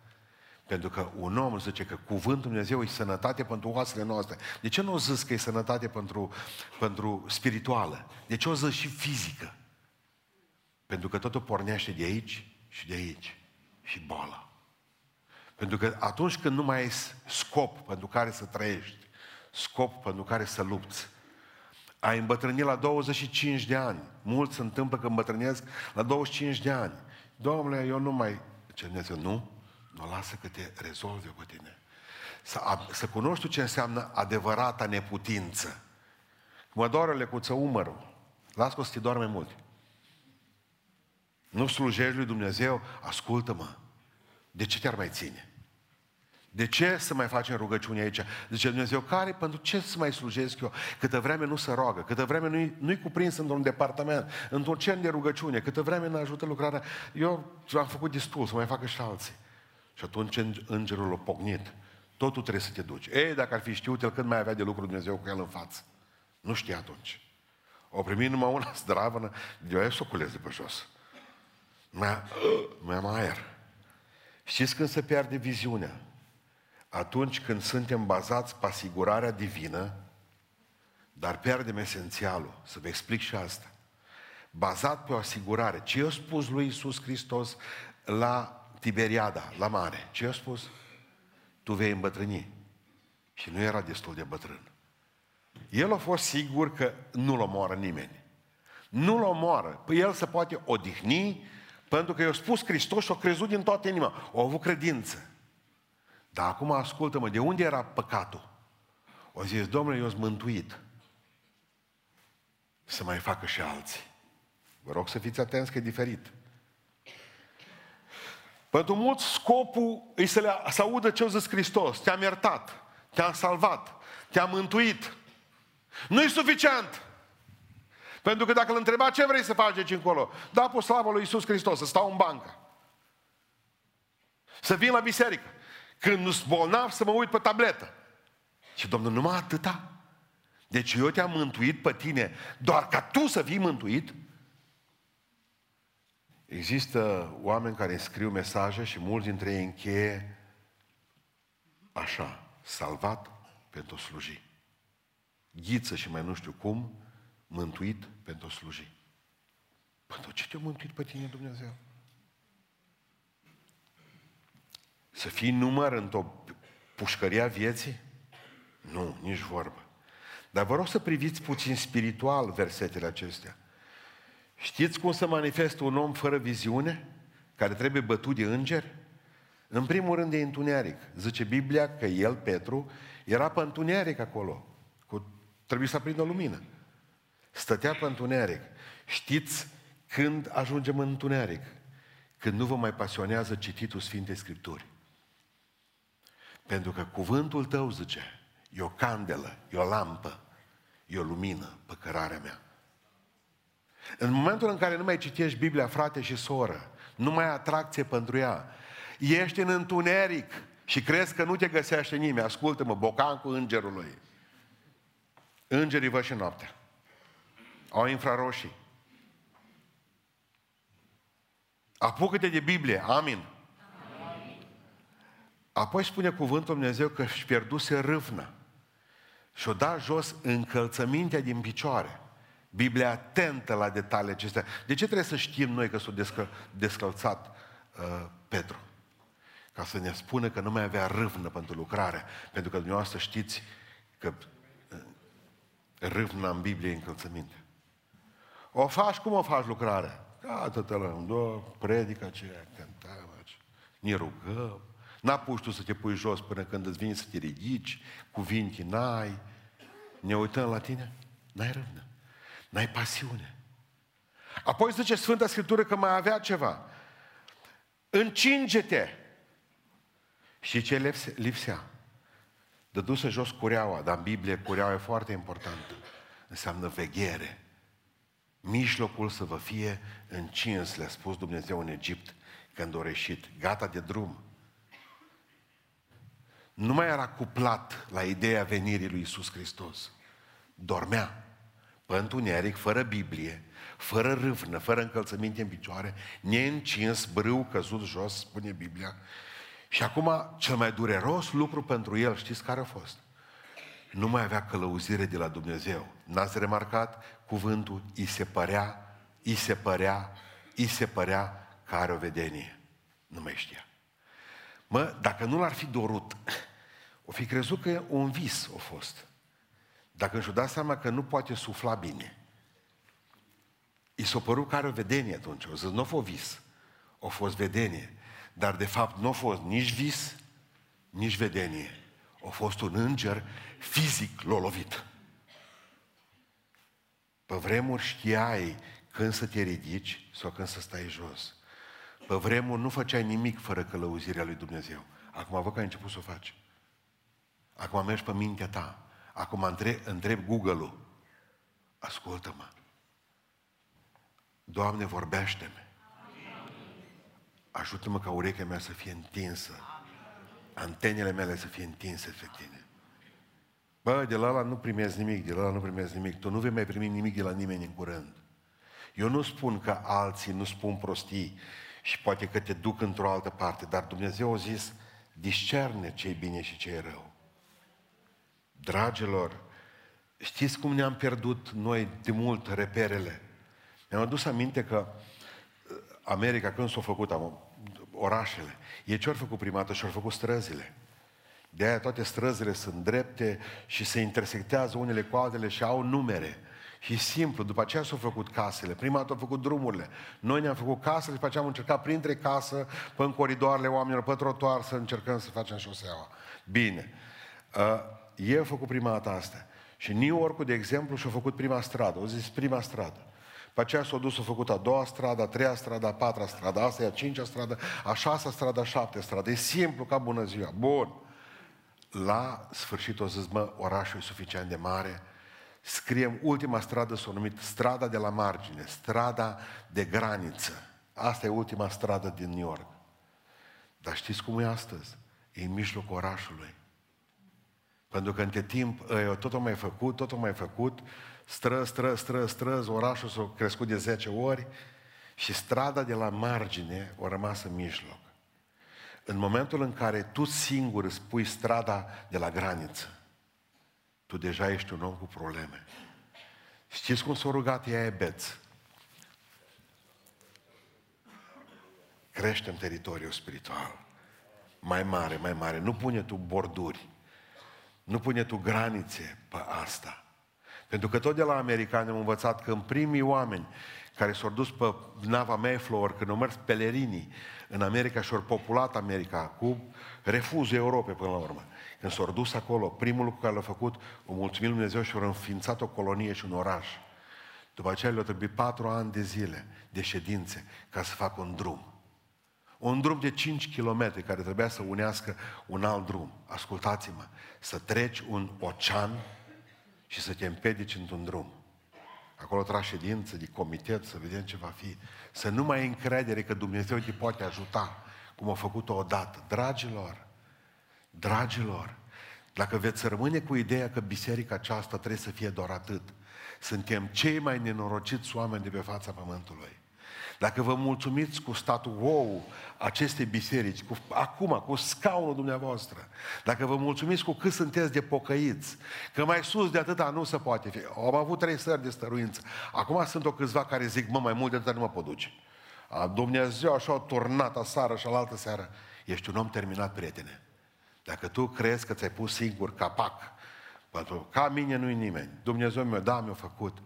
Pentru că un om zice că cuvântul Dumnezeu e sănătate pentru oasele noastre. De ce nu o zis că e sănătate pentru, pentru spirituală? De ce o zis și fizică? Pentru că totul pornește de aici și de aici. Și boala. Pentru că atunci când nu mai ai scop pentru care să trăiești, scop pentru care să lupți, ai îmbătrânit la 25 de ani. Mulți se întâmplă că îmbătrânesc la 25 de ani. Domnule, eu nu mai... Ce Dumnezeu, nu? Nu lasă că te rezolve pe tine. Să, să cunoști ce înseamnă adevărata neputință. Mă doare lecuță umărul. Las că o să te doarme mult. Nu slujești lui Dumnezeu? Ascultă-mă. De ce te-ar mai ține? De ce să mai facem rugăciune aici? Zice Dumnezeu, care, pentru ce să mai slujesc eu? Câtă vreme nu se roagă, câtă vreme nu-i, nu-i cuprins într-un departament, într-un cer de rugăciune, câtă vreme nu ajută lucrarea, eu am făcut destul, să mai facă și alții. Și atunci îngerul a pocnit. Totul trebuie să te duci. Ei, dacă ar fi știut el când mai avea de lucru Dumnezeu cu el în față. Nu știa atunci. O primit numai una zdravă, de aia s-o culeze pe jos. Mai, mai am aer. Știți când se pierde viziunea? Atunci când suntem bazați pe asigurarea divină, dar pierdem esențialul. Să vă explic și asta. Bazat pe o asigurare. Ce i-a spus lui Iisus Hristos la Tiberiada, la mare. Ce i-a spus? Tu vei îmbătrâni. Și nu era destul de bătrân. El a fost sigur că nu-l omoară nimeni. Nu-l omoară. Păi el se poate odihni pentru că i-a spus Hristos și a crezut din toată inima. A avut credință. Dar acum ascultă-mă, de unde era păcatul? O zis, domnule, eu sunt mântuit. Să mai facă și alții. Vă rog să fiți atenți că e diferit. Pentru mulți scopul îi să, le, să audă ce a zis Hristos. Te-am iertat, te-am salvat, te-am mântuit. Nu e suficient. Pentru că dacă îl întreba ce vrei să faci aici încolo, da pe slavă lui Iisus Hristos, să stau în bancă. Să vin la biserică. Când nu sunt bolnav, să mă uit pe tabletă. Și Domnul, numai atâta? Deci eu te-am mântuit pe tine doar ca tu să fii mântuit? Există oameni care scriu mesaje și mulți dintre ei încheie așa, salvat pentru a sluji. Ghiță și mai nu știu cum, mântuit pentru a sluji. Pentru ce te-a mântuit pe tine Dumnezeu? Să fii număr într-o pușcăria vieții? Nu, nici vorbă. Dar vă rog să priviți puțin spiritual versetele acestea. Știți cum se manifestă un om fără viziune? Care trebuie bătut de îngeri? În primul rând de întuneric. Zice Biblia că el, Petru, era pe întuneric acolo. Cu, trebuie să aprindă lumină. Stătea pe întuneric. Știți când ajungem în întuneric? Când nu vă mai pasionează cititul Sfintei Scripturi. Pentru că cuvântul tău, zice, e o candelă, e o lampă, e o lumină pe cărarea mea. În momentul în care nu mai citești Biblia, frate și soră, nu mai ai atracție pentru ea, ești în întuneric și crezi că nu te găsește nimeni. Ascultă-mă, bocan cu îngerul lui. Îngerii văd și noaptea. au infraroșii. Apucă-te de Biblie, amin. Apoi spune cuvântul Dumnezeu că își pierduse râvnă și-o da jos încălțămintea din picioare. Biblia atentă la detalii acestea. De ce trebuie să știm noi că s-a descă, descălțat uh, Petru? Ca să ne spună că nu mai avea râvnă pentru lucrare. Pentru că dumneavoastră știți că uh, râvna în Biblie e încălțăminte. O faci, cum o faci lucrarea? Gata, te lăm, predică ce cântăm, ne rugăm, N-apuci tu să te pui jos până când îți vine să te ridici, cuvinte n-ai. Ne uităm la tine, n-ai râvnă, n-ai pasiune. Apoi zice Sfânta Scriptură că mai avea ceva. Încinge-te! Și ce lipsea? Dăduse jos cureaua, dar în Biblie cureaua e foarte importantă. Înseamnă veghere. Mijlocul să vă fie încins, le-a spus Dumnezeu în Egipt când a reșit, gata de drum nu mai era cuplat la ideea venirii lui Isus Hristos. Dormea pe întuneric, fără Biblie, fără râvnă, fără încălțăminte în picioare, neîncins, brâu căzut jos, spune Biblia. Și acum, cel mai dureros lucru pentru el, știți care a fost? Nu mai avea călăuzire de la Dumnezeu. N-ați remarcat cuvântul, îi se părea, îi se părea, îi se părea că are o vedenie. Nu mai știa. Mă, dacă nu l-ar fi dorut, o fi crezut că un vis a fost. Dacă își-o dat seama că nu poate sufla bine. I s-a părut că are o vedenie atunci. O zis, nu a fost vis, a fost vedenie. Dar de fapt nu a fost nici vis, nici vedenie. A fost un înger fizic l-a lovit. Pe vremuri știai când să te ridici sau când să stai jos. Pe vremuri nu făceai nimic fără călăuzirea lui Dumnezeu. Acum văd că ai început să o faci. Acum mergi pe mintea ta. Acum întreb, întreb Google-ul. Ascultă-mă. Doamne, vorbește-mi. Ajută-mă ca urechea mea să fie întinsă. Antenele mele să fie întinse pe tine. Bă, de la ăla nu primezi nimic, de la ăla nu primezi nimic. Tu nu vei mai primi nimic de la nimeni în curând. Eu nu spun că alții nu spun prostii și poate că te duc într-o altă parte, dar Dumnezeu a zis, discerne ce e bine și ce e rău. Dragilor, știți cum ne-am pierdut noi de mult reperele? Mi-am adus aminte că uh, America, când s-au făcut am, orașele, ei ce-au făcut prima dată? Și-au făcut străzile. De aia toate străzile sunt drepte și se intersectează unele cu altele și au numere. Și simplu, după aceea s-au făcut casele. Prima dată au făcut drumurile. Noi ne-am făcut casele și după aceea am încercat printre casă, pe în coridoarele oamenilor, pe trotuar, să încercăm să facem șoseaua. Bine. Uh, ei au făcut prima dată asta. Și New York, de exemplu, și-a făcut prima stradă. Au zis prima stradă. Pe aceea s-a dus, a făcut a doua stradă, a treia stradă, a patra stradă, asta e a cincea stradă, a șasea stradă, a șaptea stradă. E simplu ca bună ziua. Bun. La sfârșit o zis, mă, orașul e suficient de mare, scriem, ultima stradă s-a numit strada de la margine, strada de graniță. Asta e ultima stradă din New York. Dar știți cum e astăzi? E în mijlocul orașului. Pentru că între timp eu tot o mai făcut, tot o mai făcut, stră, stră, stră, stră, orașul s-a crescut de 10 ori și strada de la margine a rămas în mijloc. În momentul în care tu singur îți pui strada de la graniță, tu deja ești un om cu probleme. Știți cum s-a rugat ea Ebeț? Crește în teritoriul spiritual. Mai mare, mai mare. Nu pune tu borduri. Nu pune tu granițe pe asta. Pentru că tot de la americani am învățat că în primii oameni care s-au dus pe nava Mayflower, când au mers pelerinii în America și au populat America cu refuzul Europei până la urmă. Când s-au dus acolo, primul lucru care l-a făcut, o mulțumim Dumnezeu și au înființat o colonie și un oraș. După aceea le-au trebuit patru ani de zile de ședințe ca să facă un drum. Un drum de 5 km care trebuia să unească un alt drum. Ascultați-mă, să treci un ocean și să te împedici într-un drum. Acolo tragi ședință de comitet să vedem ce va fi. Să nu mai ai încredere că Dumnezeu te poate ajuta, cum a făcut-o odată. Dragilor, dragilor, dacă veți rămâne cu ideea că biserica aceasta trebuie să fie doar atât, suntem cei mai nenorociți oameni de pe fața pământului. Dacă vă mulțumiți cu statul wow acestei biserici, cu, acum, cu scaunul dumneavoastră, dacă vă mulțumiți cu cât sunteți de pocăiți, că mai sus de atâta nu se poate fi. Am avut trei sări de stăruință. Acum sunt o câțiva care zic, mă, mai mult de atâta nu mă pot duce. A, Dumnezeu așa o turnat aseară și alaltă seară. Ești un om terminat, prietene. Dacă tu crezi că ți-ai pus singur capac, pentru ca mine nu-i nimeni. Dumnezeu mi-a dat, mi-a făcut.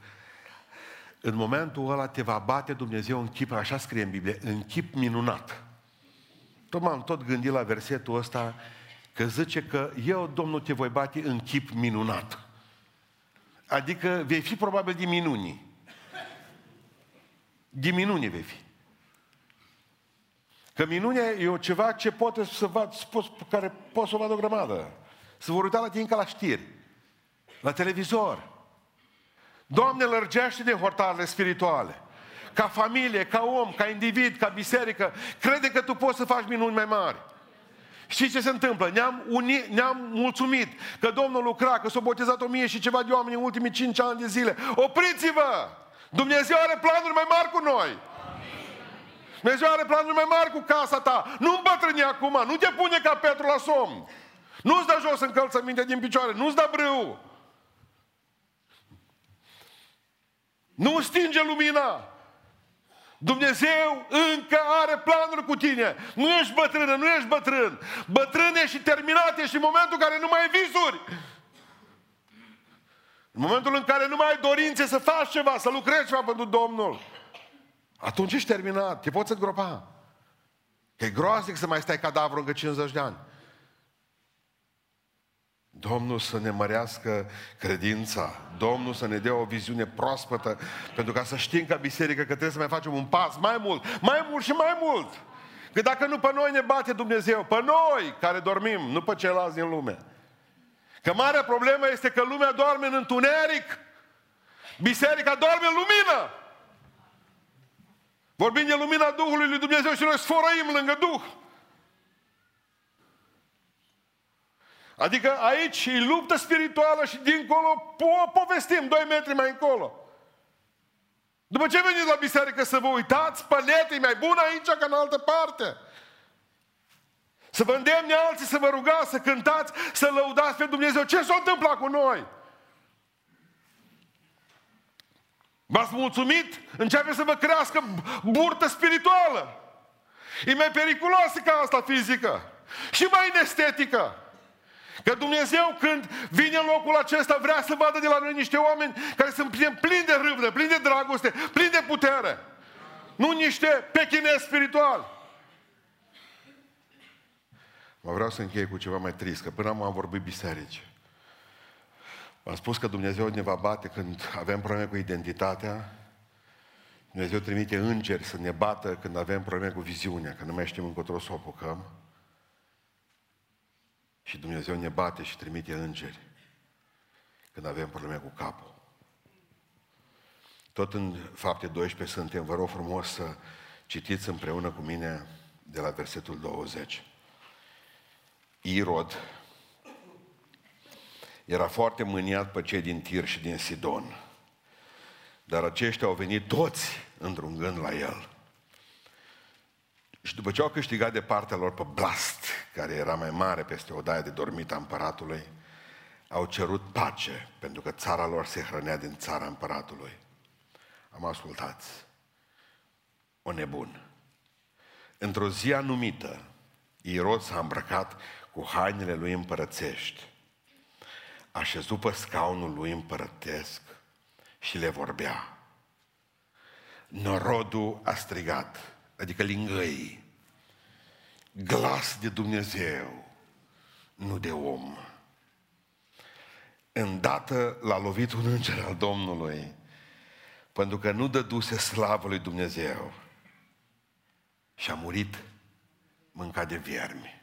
În momentul ăla te va bate Dumnezeu în chip, așa scrie în Biblie, în chip minunat. Tot m-am tot gândit la versetul ăsta, că zice că eu, Domnul, te voi bate în chip minunat. Adică vei fi probabil din minuni. Din minuni vei fi. Că minunea e ceva ce poate să vad, care poate să o vadă o grămadă. Să vor uita la tine ca la știri, la televizor. Doamne, lărgește de hortarele spirituale. Ca familie, ca om, ca individ, ca biserică, crede că tu poți să faci minuni mai mari. Știi ce se întâmplă? Ne-am, uni, ne-am mulțumit că Domnul lucra, că s-au botezat o mie și ceva de oameni în ultimii cinci ani de zile. Opriți-vă! Dumnezeu are planuri mai mari cu noi. Dumnezeu are planuri mai mari cu casa ta. Nu îmbătrâni acum, nu te pune ca Petru la somn. Nu-ți dă jos încălțăminte din picioare, nu-ți dă brâu. Nu stinge lumina. Dumnezeu încă are planuri cu tine. Nu ești bătrână, nu ești bătrân. Bătrân ești și terminat ești în momentul în care nu mai ai visuri. În momentul în care nu mai ai dorințe să faci ceva, să lucrezi ceva pentru Domnul. Atunci ești terminat, te poți îngropa. Că e groaznic să mai stai cadavru încă 50 de ani. Domnul să ne mărească credința, Domnul să ne dea o viziune proaspătă, pentru ca să știm ca biserică că trebuie să mai facem un pas mai mult, mai mult și mai mult. Că dacă nu pe noi ne bate Dumnezeu, pe noi care dormim, nu pe ceilalți din lume. Că marea problemă este că lumea doarme în întuneric, biserica doarme în lumină. Vorbim de lumina Duhului lui Dumnezeu și noi sfărăim lângă Duh. Adică aici e luptă spirituală și dincolo o povestim, doi metri mai încolo. După ce veniți la biserică să vă uitați, paletul e mai bună aici ca în altă parte. Să vă îndemne alții să vă rugați, să cântați, să lăudați pe Dumnezeu. Ce s-a întâmplat cu noi? V-ați mulțumit? Începe să vă crească burtă spirituală. E mai periculoasă ca asta fizică. Și mai inestetică. Că Dumnezeu când vine în locul acesta vrea să vadă de la noi niște oameni care sunt plini de râvnă, plini de dragoste, plini de putere. Nu niște pechinezi spirituali. Mă vreau să închei cu ceva mai trist, că până am vorbit biserici. V-am spus că Dumnezeu ne va bate când avem probleme cu identitatea, Dumnezeu trimite îngeri să ne bată când avem probleme cu viziunea, că nu mai știm încotro să o apucăm. Și Dumnezeu ne bate și trimite îngeri când avem probleme cu capul. Tot în fapte 12 suntem, vă rog frumos să citiți împreună cu mine de la versetul 20. Irod era foarte mâniat pe cei din Tir și din Sidon. Dar aceștia au venit toți într-un gând la el. Și după ce au câștigat de partea lor pe Blast, care era mai mare peste o daie de dormit a împăratului, au cerut pace, pentru că țara lor se hrănea din țara împăratului. Am ascultat. O nebun. Într-o zi anumită, Irod s-a îmbrăcat cu hainele lui împărățești, a șezut pe scaunul lui împărătesc și le vorbea. Norodul a strigat, adică lingăii, glas de Dumnezeu, nu de om. Îndată l-a lovit un înger al Domnului, pentru că nu dăduse slavă lui Dumnezeu și a murit mâncat de viermi.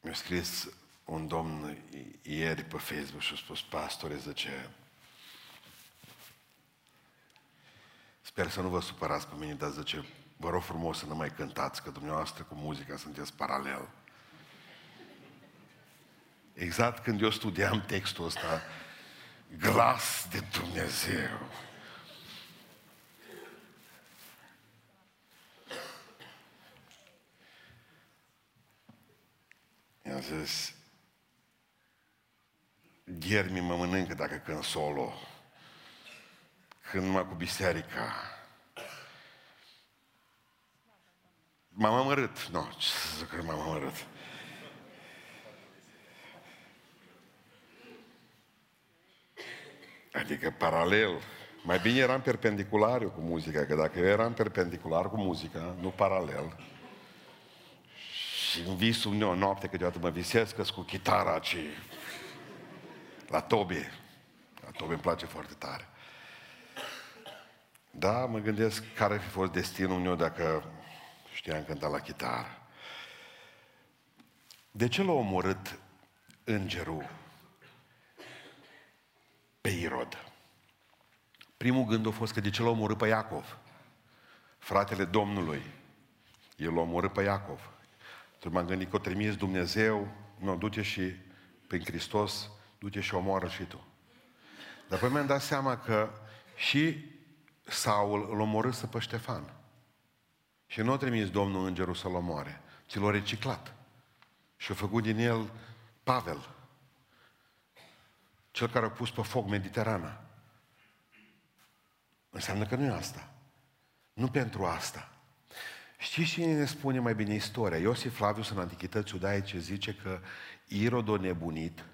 Mi-a scris un domn ieri pe Facebook și a spus, pastore, zice, sper să nu vă supărați pe mine, dar zice, vă rog frumos să nu mai cântați, că dumneavoastră cu muzica sunteți paralel. exact când eu studiam textul ăsta, glas de Dumnezeu. I-am zis, Ghermi mă mănâncă dacă când solo, când mă cu biserica. M-am amărât. Nu, ce să zic că m-am amărât. Adică paralel. Mai bine eram perpendicular eu cu muzica, că dacă eu eram perpendicular cu muzica, nu paralel, și în visul meu noapte câteodată mă visesc că cu chitara ci la Tobe. La Tobe îmi place foarte tare. Da, mă gândesc care ar fi fost destinul meu dacă știam cânta la chitară. De ce l-a omorât îngerul pe Irod? Primul gând a fost că de ce l-a omorât pe Iacov? Fratele Domnului. El l-a omorât pe Iacov. Atunci m-am gândit că o trimis Dumnezeu, nu, duce și prin Hristos, duce și omoară și tu. Dar apoi mi-am dat seama că și Saul îl omorâsă pe Ștefan. Și nu a trimis Domnul Îngerul să-l omoare, ci l-a reciclat. Și a făcut din el Pavel, cel care a pus pe foc Mediterana. Înseamnă că nu e asta. Nu pentru asta. Știți cine ne spune mai bine istoria? Iosif Flavius în Antichități Iudaice zice că Irod a nebunit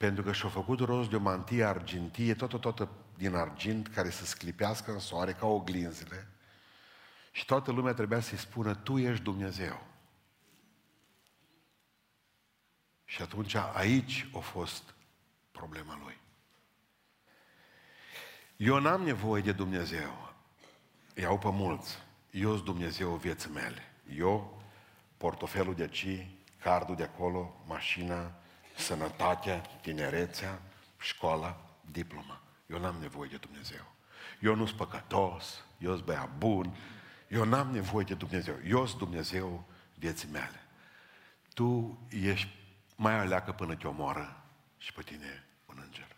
pentru că și-a făcut rost de o mantie argintie, toată, toată din argint, care să sclipească în soare ca oglinzile. Și toată lumea trebuia să-i spună, Tu ești Dumnezeu. Și atunci aici a fost problema lui. Eu n-am nevoie de Dumnezeu. Iau pe mulți. Eu sunt Dumnezeu vieții mele. Eu, portofelul de aici, cardul de acolo, mașina, sănătatea, tinerețea, școala, diploma. Eu n-am nevoie de Dumnezeu. Eu nu sunt păcătos, eu sunt băiat bun, eu n-am nevoie de Dumnezeu. Eu sunt Dumnezeu vieții mele. Tu ești mai aleacă până te omoară și pe tine un înger.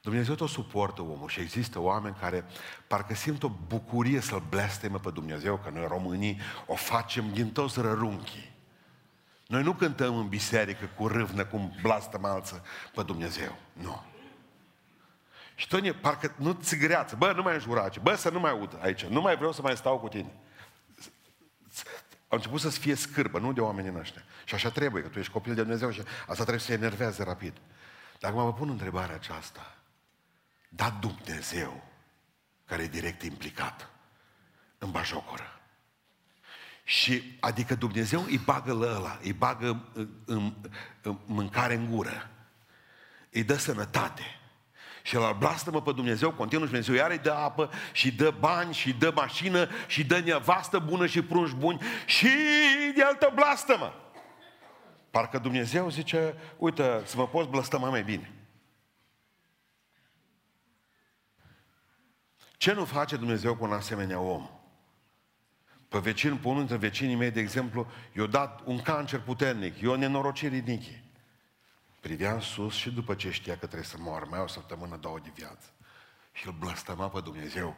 Dumnezeu tot suportă omul și există oameni care parcă simt o bucurie să-L blesteme pe Dumnezeu, că noi românii o facem din toți rărunchii. Noi nu cântăm în biserică cu râvnă, cum blastămalță pe Dumnezeu. Nu. Și tot ne, parcă nu ți greață. Bă, nu mai înjura, bă, să nu mai aud aici. Nu mai vreau să mai stau cu tine. Au început să-ți fie scârbă, nu de oamenii ăștia. Și așa trebuie, că tu ești copil de Dumnezeu și asta trebuie să se enerveze rapid. Dar acum vă pun întrebarea aceasta. Da Dumnezeu, care e direct implicat în bajocoră. Și adică Dumnezeu îi bagă la ăla, îi bagă în, în, în mâncare în gură, îi dă sănătate. Și el blastă-mă pe Dumnezeu, continuu și Dumnezeu iar îi dă apă și dă bani și dă mașină și dă nevastă bună și prunși buni și de altă blastă-mă. Parcă Dumnezeu zice, uite, să mă poți blăstăma mai bine. Ce nu face Dumnezeu cu un asemenea om? Pe vecin, pe unul dintre vecinii mei, de exemplu, i-a dat un cancer puternic, i-a nenorocit ridnichi. Privea în sus și după ce știa că trebuie să moară, mai o săptămână, două de viață. Și îl blăstăma pe Dumnezeu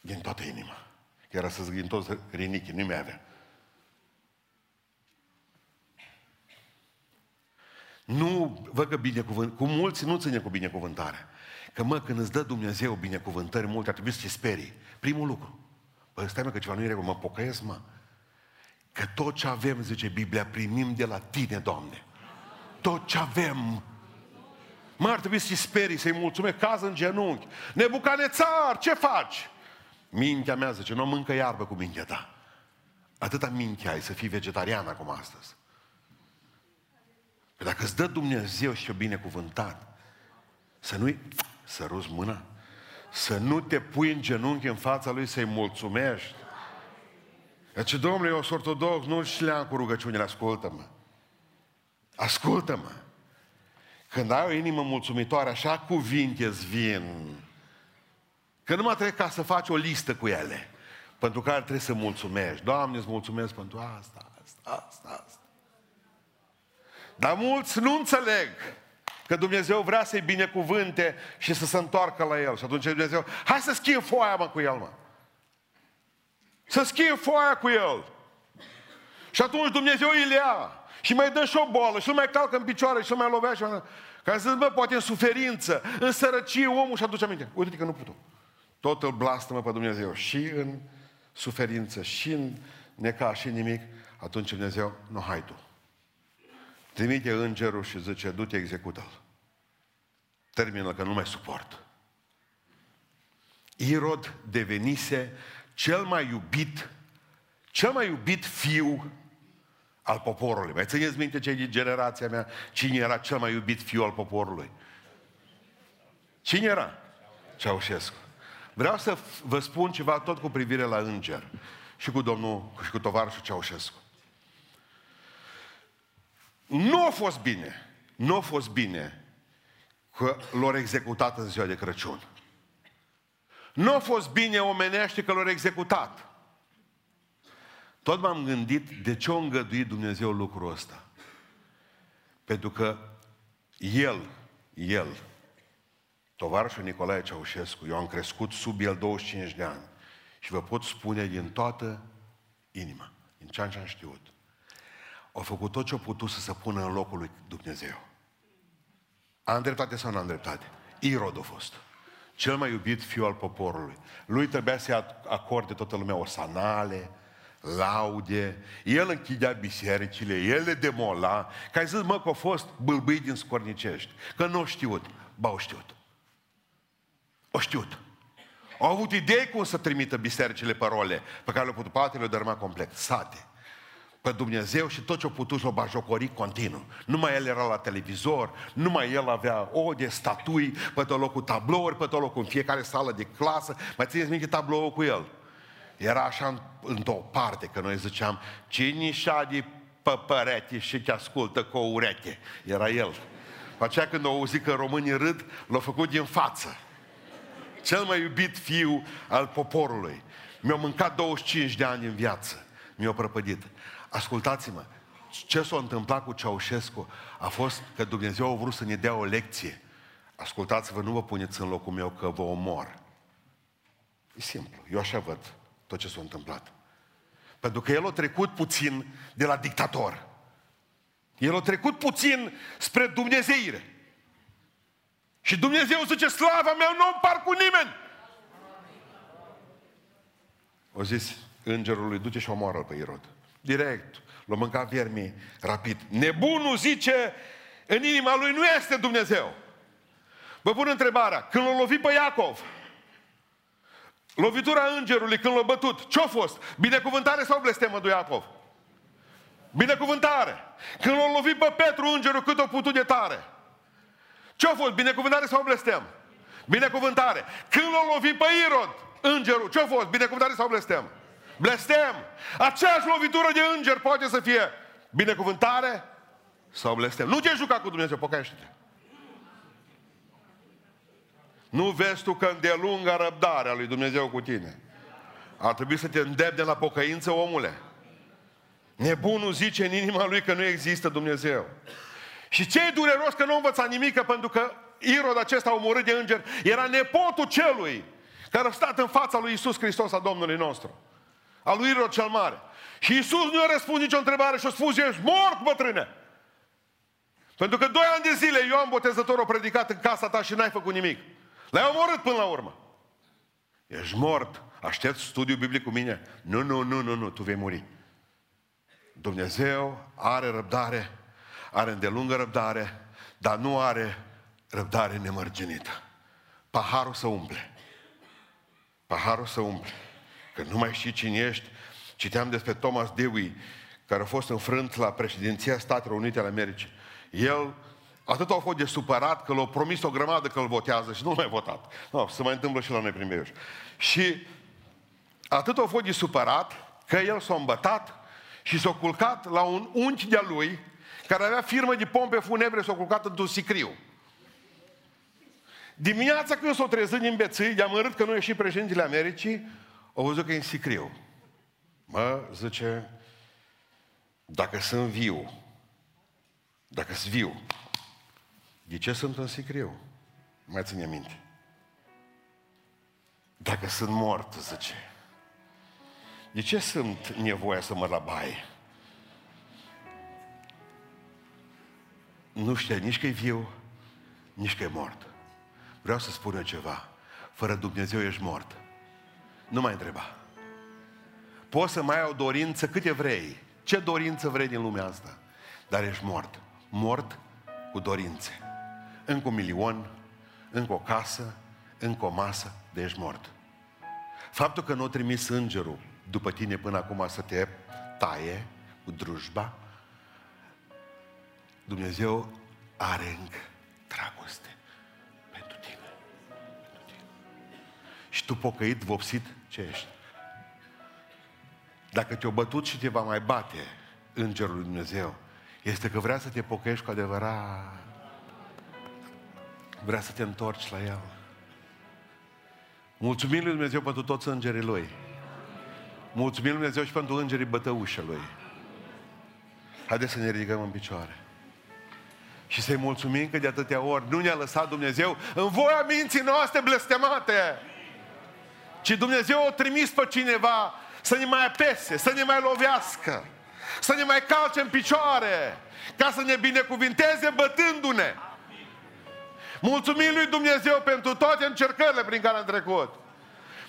din toată inima. Era să zic din toți rinichii, nu mai avea. Nu, văd că binecuvânt, cu mulți nu ține cu binecuvântarea. Că mă, când îți dă Dumnezeu binecuvântări multe, ar trebui să te sperii. Primul lucru. Păi stai mă că ceva nu e regulă, mă pocăiesc, mă. Că tot ce avem, zice Biblia, primim de la Tine, Doamne. Tot ce avem. Mă, ar trebui să-i sperii, să-i mulțumesc, caz în genunchi. Nebucanețar, ce faci? Mintea mea, zice, nu mâncă iarbă cu mintea ta. Atâta minte ai să fii vegetarian acum astăzi. Păi dacă îți dă Dumnezeu și o binecuvântat, să nu-i să ruzi mâna, să nu te pui în genunchi în fața lui să-i mulțumești. Deci, domnule, eu sunt ortodox, nu și le-am cu rugăciunile, ascultă-mă. Ascultă-mă. Când ai o inimă mulțumitoare, așa cuvinte îți vin. Că nu mai trebuie ca să faci o listă cu ele, pentru care trebuie să mulțumești. Doamne, îți mulțumesc pentru asta, asta, asta, asta. Dar mulți nu înțeleg că Dumnezeu vrea să-i binecuvânte și să se întoarcă la El. Și atunci Dumnezeu, hai să schimb foaia mă cu El, mă. Să schimb foaia cu El. Și atunci Dumnezeu îi ia și mai dă și o boală și îl mai calcă în picioare și îl mai lovea și mai... Ca să bă, poate în suferință, în sărăcie, omul și aduce aminte. Uite că nu putu. Tot îl blastă pe Dumnezeu. Și în suferință, și în neca, și în nimic. Atunci Dumnezeu, nu, hai tu. Trimite îngerul și zice, du-te, execută-l. Termină că nu mai suport. Irod devenise cel mai iubit, cel mai iubit fiu al poporului. Mai țineți minte cei din generația mea? Cine era cel mai iubit fiu al poporului? Cine era? Ceaușescu. Vreau să vă spun ceva tot cu privire la înger și cu domnul și cu tovarășul Ceaușescu. Nu a fost bine, nu a fost bine că l-au executat în ziua de Crăciun. Nu a fost bine omenește că l-au executat. Tot m-am gândit de ce a îngăduit Dumnezeu lucrul ăsta. Pentru că El, El, tovarășul Nicolae Ceaușescu, eu am crescut sub el 25 de ani și vă pot spune din toată inima, din ce am știut, au făcut tot ce au putut să se pună în locul lui Dumnezeu. Am dreptate sau nu am dreptate? Irod a fost. Cel mai iubit fiu al poporului. Lui trebuia să acorde toată lumea o sanale, laude, el închidea bisericile, el le demola, că ai zis, mă, că a fost bâlbâi din scornicești, că nu știut, ba au știut. O știut. Au avut idei cum să trimită bisericile parole pe care le-au putut, poate le dărma complet, sate pe Dumnezeu și tot ce a putut să-o bajocori continuu. Numai el era la televizor, numai el avea o de statui, pe tot locul tablouri, pe tot locul în fiecare sală de clasă. Mai țineți minte tabloul cu el? Era așa într-o parte, că noi ziceam, cine șade pe părete și te ascultă cu o ureche? Era el. Pe aceea când au auzit că românii râd, l-au făcut din față. Cel mai iubit fiu al poporului. Mi-a mâncat 25 de ani în viață. Mi-a prăpădit. Ascultați-mă, ce s-a întâmplat cu Ceaușescu a fost că Dumnezeu a vrut să ne dea o lecție. Ascultați-vă, nu vă puneți în locul meu că vă omor. E simplu, eu așa văd tot ce s-a întâmplat. Pentru că el a trecut puțin de la dictator. El a trecut puțin spre Dumnezeire. Și Dumnezeu zice, slava mea nu împar cu nimeni. O zis îngerul lui, duce și omoară pe Irod. Direct. L-a mâncat viermii rapid. Nebunul zice, în inima lui nu este Dumnezeu. Vă pun întrebarea, când l-a lovit pe Iacov, Lovitura îngerului când l-a bătut, ce-a fost? Binecuvântare sau blestemă lui Iacov? Binecuvântare. Când l-a lovit pe Petru îngerul cât a putut de tare. Ce-a fost? Binecuvântare sau blestem? Binecuvântare. Când l-a lovit pe Irod, îngerul, ce-a fost? Binecuvântare sau blestem? Blestem. Aceeași lovitură de înger poate să fie binecuvântare sau blestem. Nu te juca cu Dumnezeu, pocăiește-te. Nu vezi tu că îndelungă răbdarea lui Dumnezeu cu tine. Ar trebui să te îndemne la pocăință, omule. Nebunul zice în inima lui că nu există Dumnezeu. Și ce e dureros că nu învăța nimic, pentru că Irod acesta omorât de înger era nepotul celui care a stat în fața lui Isus Hristos, a Domnului nostru. A lui Irod cel mare. Și Isus nu i-a răspuns nicio întrebare și a spus, ești mort, bătrâne. Pentru că doi ani de zile Ioan Botezătorul a predicat în casa ta și n-ai făcut nimic. L-ai omorât până la urmă. Ești mort. Aștept studiu biblic cu mine? Nu, nu, nu, nu, nu, tu vei muri. Dumnezeu are răbdare, are îndelungă răbdare, dar nu are răbdare nemărginită. Paharul să umple. Paharul să umple. Că nu mai știi cine ești. Citeam despre Thomas Dewey, care a fost înfrânt la președinția Statelor Unite ale Americii. El Atât au fost de supărat că l-au promis o grămadă că îl votează și nu mai votat. No, se mai întâmplă și la noi prin Și atât au fost de supărat că el s-a îmbătat și s-a culcat la un unchi de-a lui care avea firmă de pompe funebre, s-a culcat într-un sicriu. Dimineața când s-a trezit din bețâi, de amărât că nu e și președintele Americii, au văzut că e în sicriu. Mă, zice, dacă sunt viu, Dacă sunt viu, de ce sunt în sicriu? Mai ține minte. Dacă sunt mort, zice, de ce sunt nevoia să mă la baie? Nu știu nici că e viu, nici că e mort. Vreau să spun eu ceva. Fără Dumnezeu ești mort. Nu mai întreba. Poți să mai ai o dorință câte vrei. Ce dorință vrei din lumea asta? Dar ești mort. Mort cu dorințe. Încă un milion, încă o casă, încă o masă, de ești mort. Faptul că nu a trimis îngerul după tine până acum să te taie cu drujba, Dumnezeu are încă dragoste pentru tine. Pentru tine. Și tu pocăit, vopsit, ce ești? Dacă te-o bătut și te va mai bate Îngerul lui Dumnezeu, este că vrea să te pocăiești cu adevărat. Vrea să te întorci la El. Mulțumim lui Dumnezeu pentru toți îngerii Lui. Mulțumim lui Dumnezeu și pentru îngerii bătăușă Lui. Haideți să ne ridicăm în picioare. Și să-i mulțumim că de atâtea ori nu ne-a lăsat Dumnezeu în voia minții noastre blestemate. Ci Dumnezeu a trimis pe cineva să ne mai apese, să ne mai lovească, să ne mai calce în picioare, ca să ne binecuvinteze bătându-ne. Mulțumim lui Dumnezeu pentru toate încercările prin care am trecut.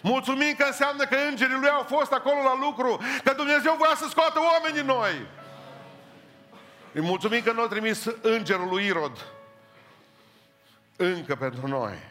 Mulțumim că înseamnă că îngerii lui au fost acolo la lucru, că Dumnezeu voia să scoată oamenii noi. Îi mulțumim că nu a trimis îngerul lui Irod încă pentru noi.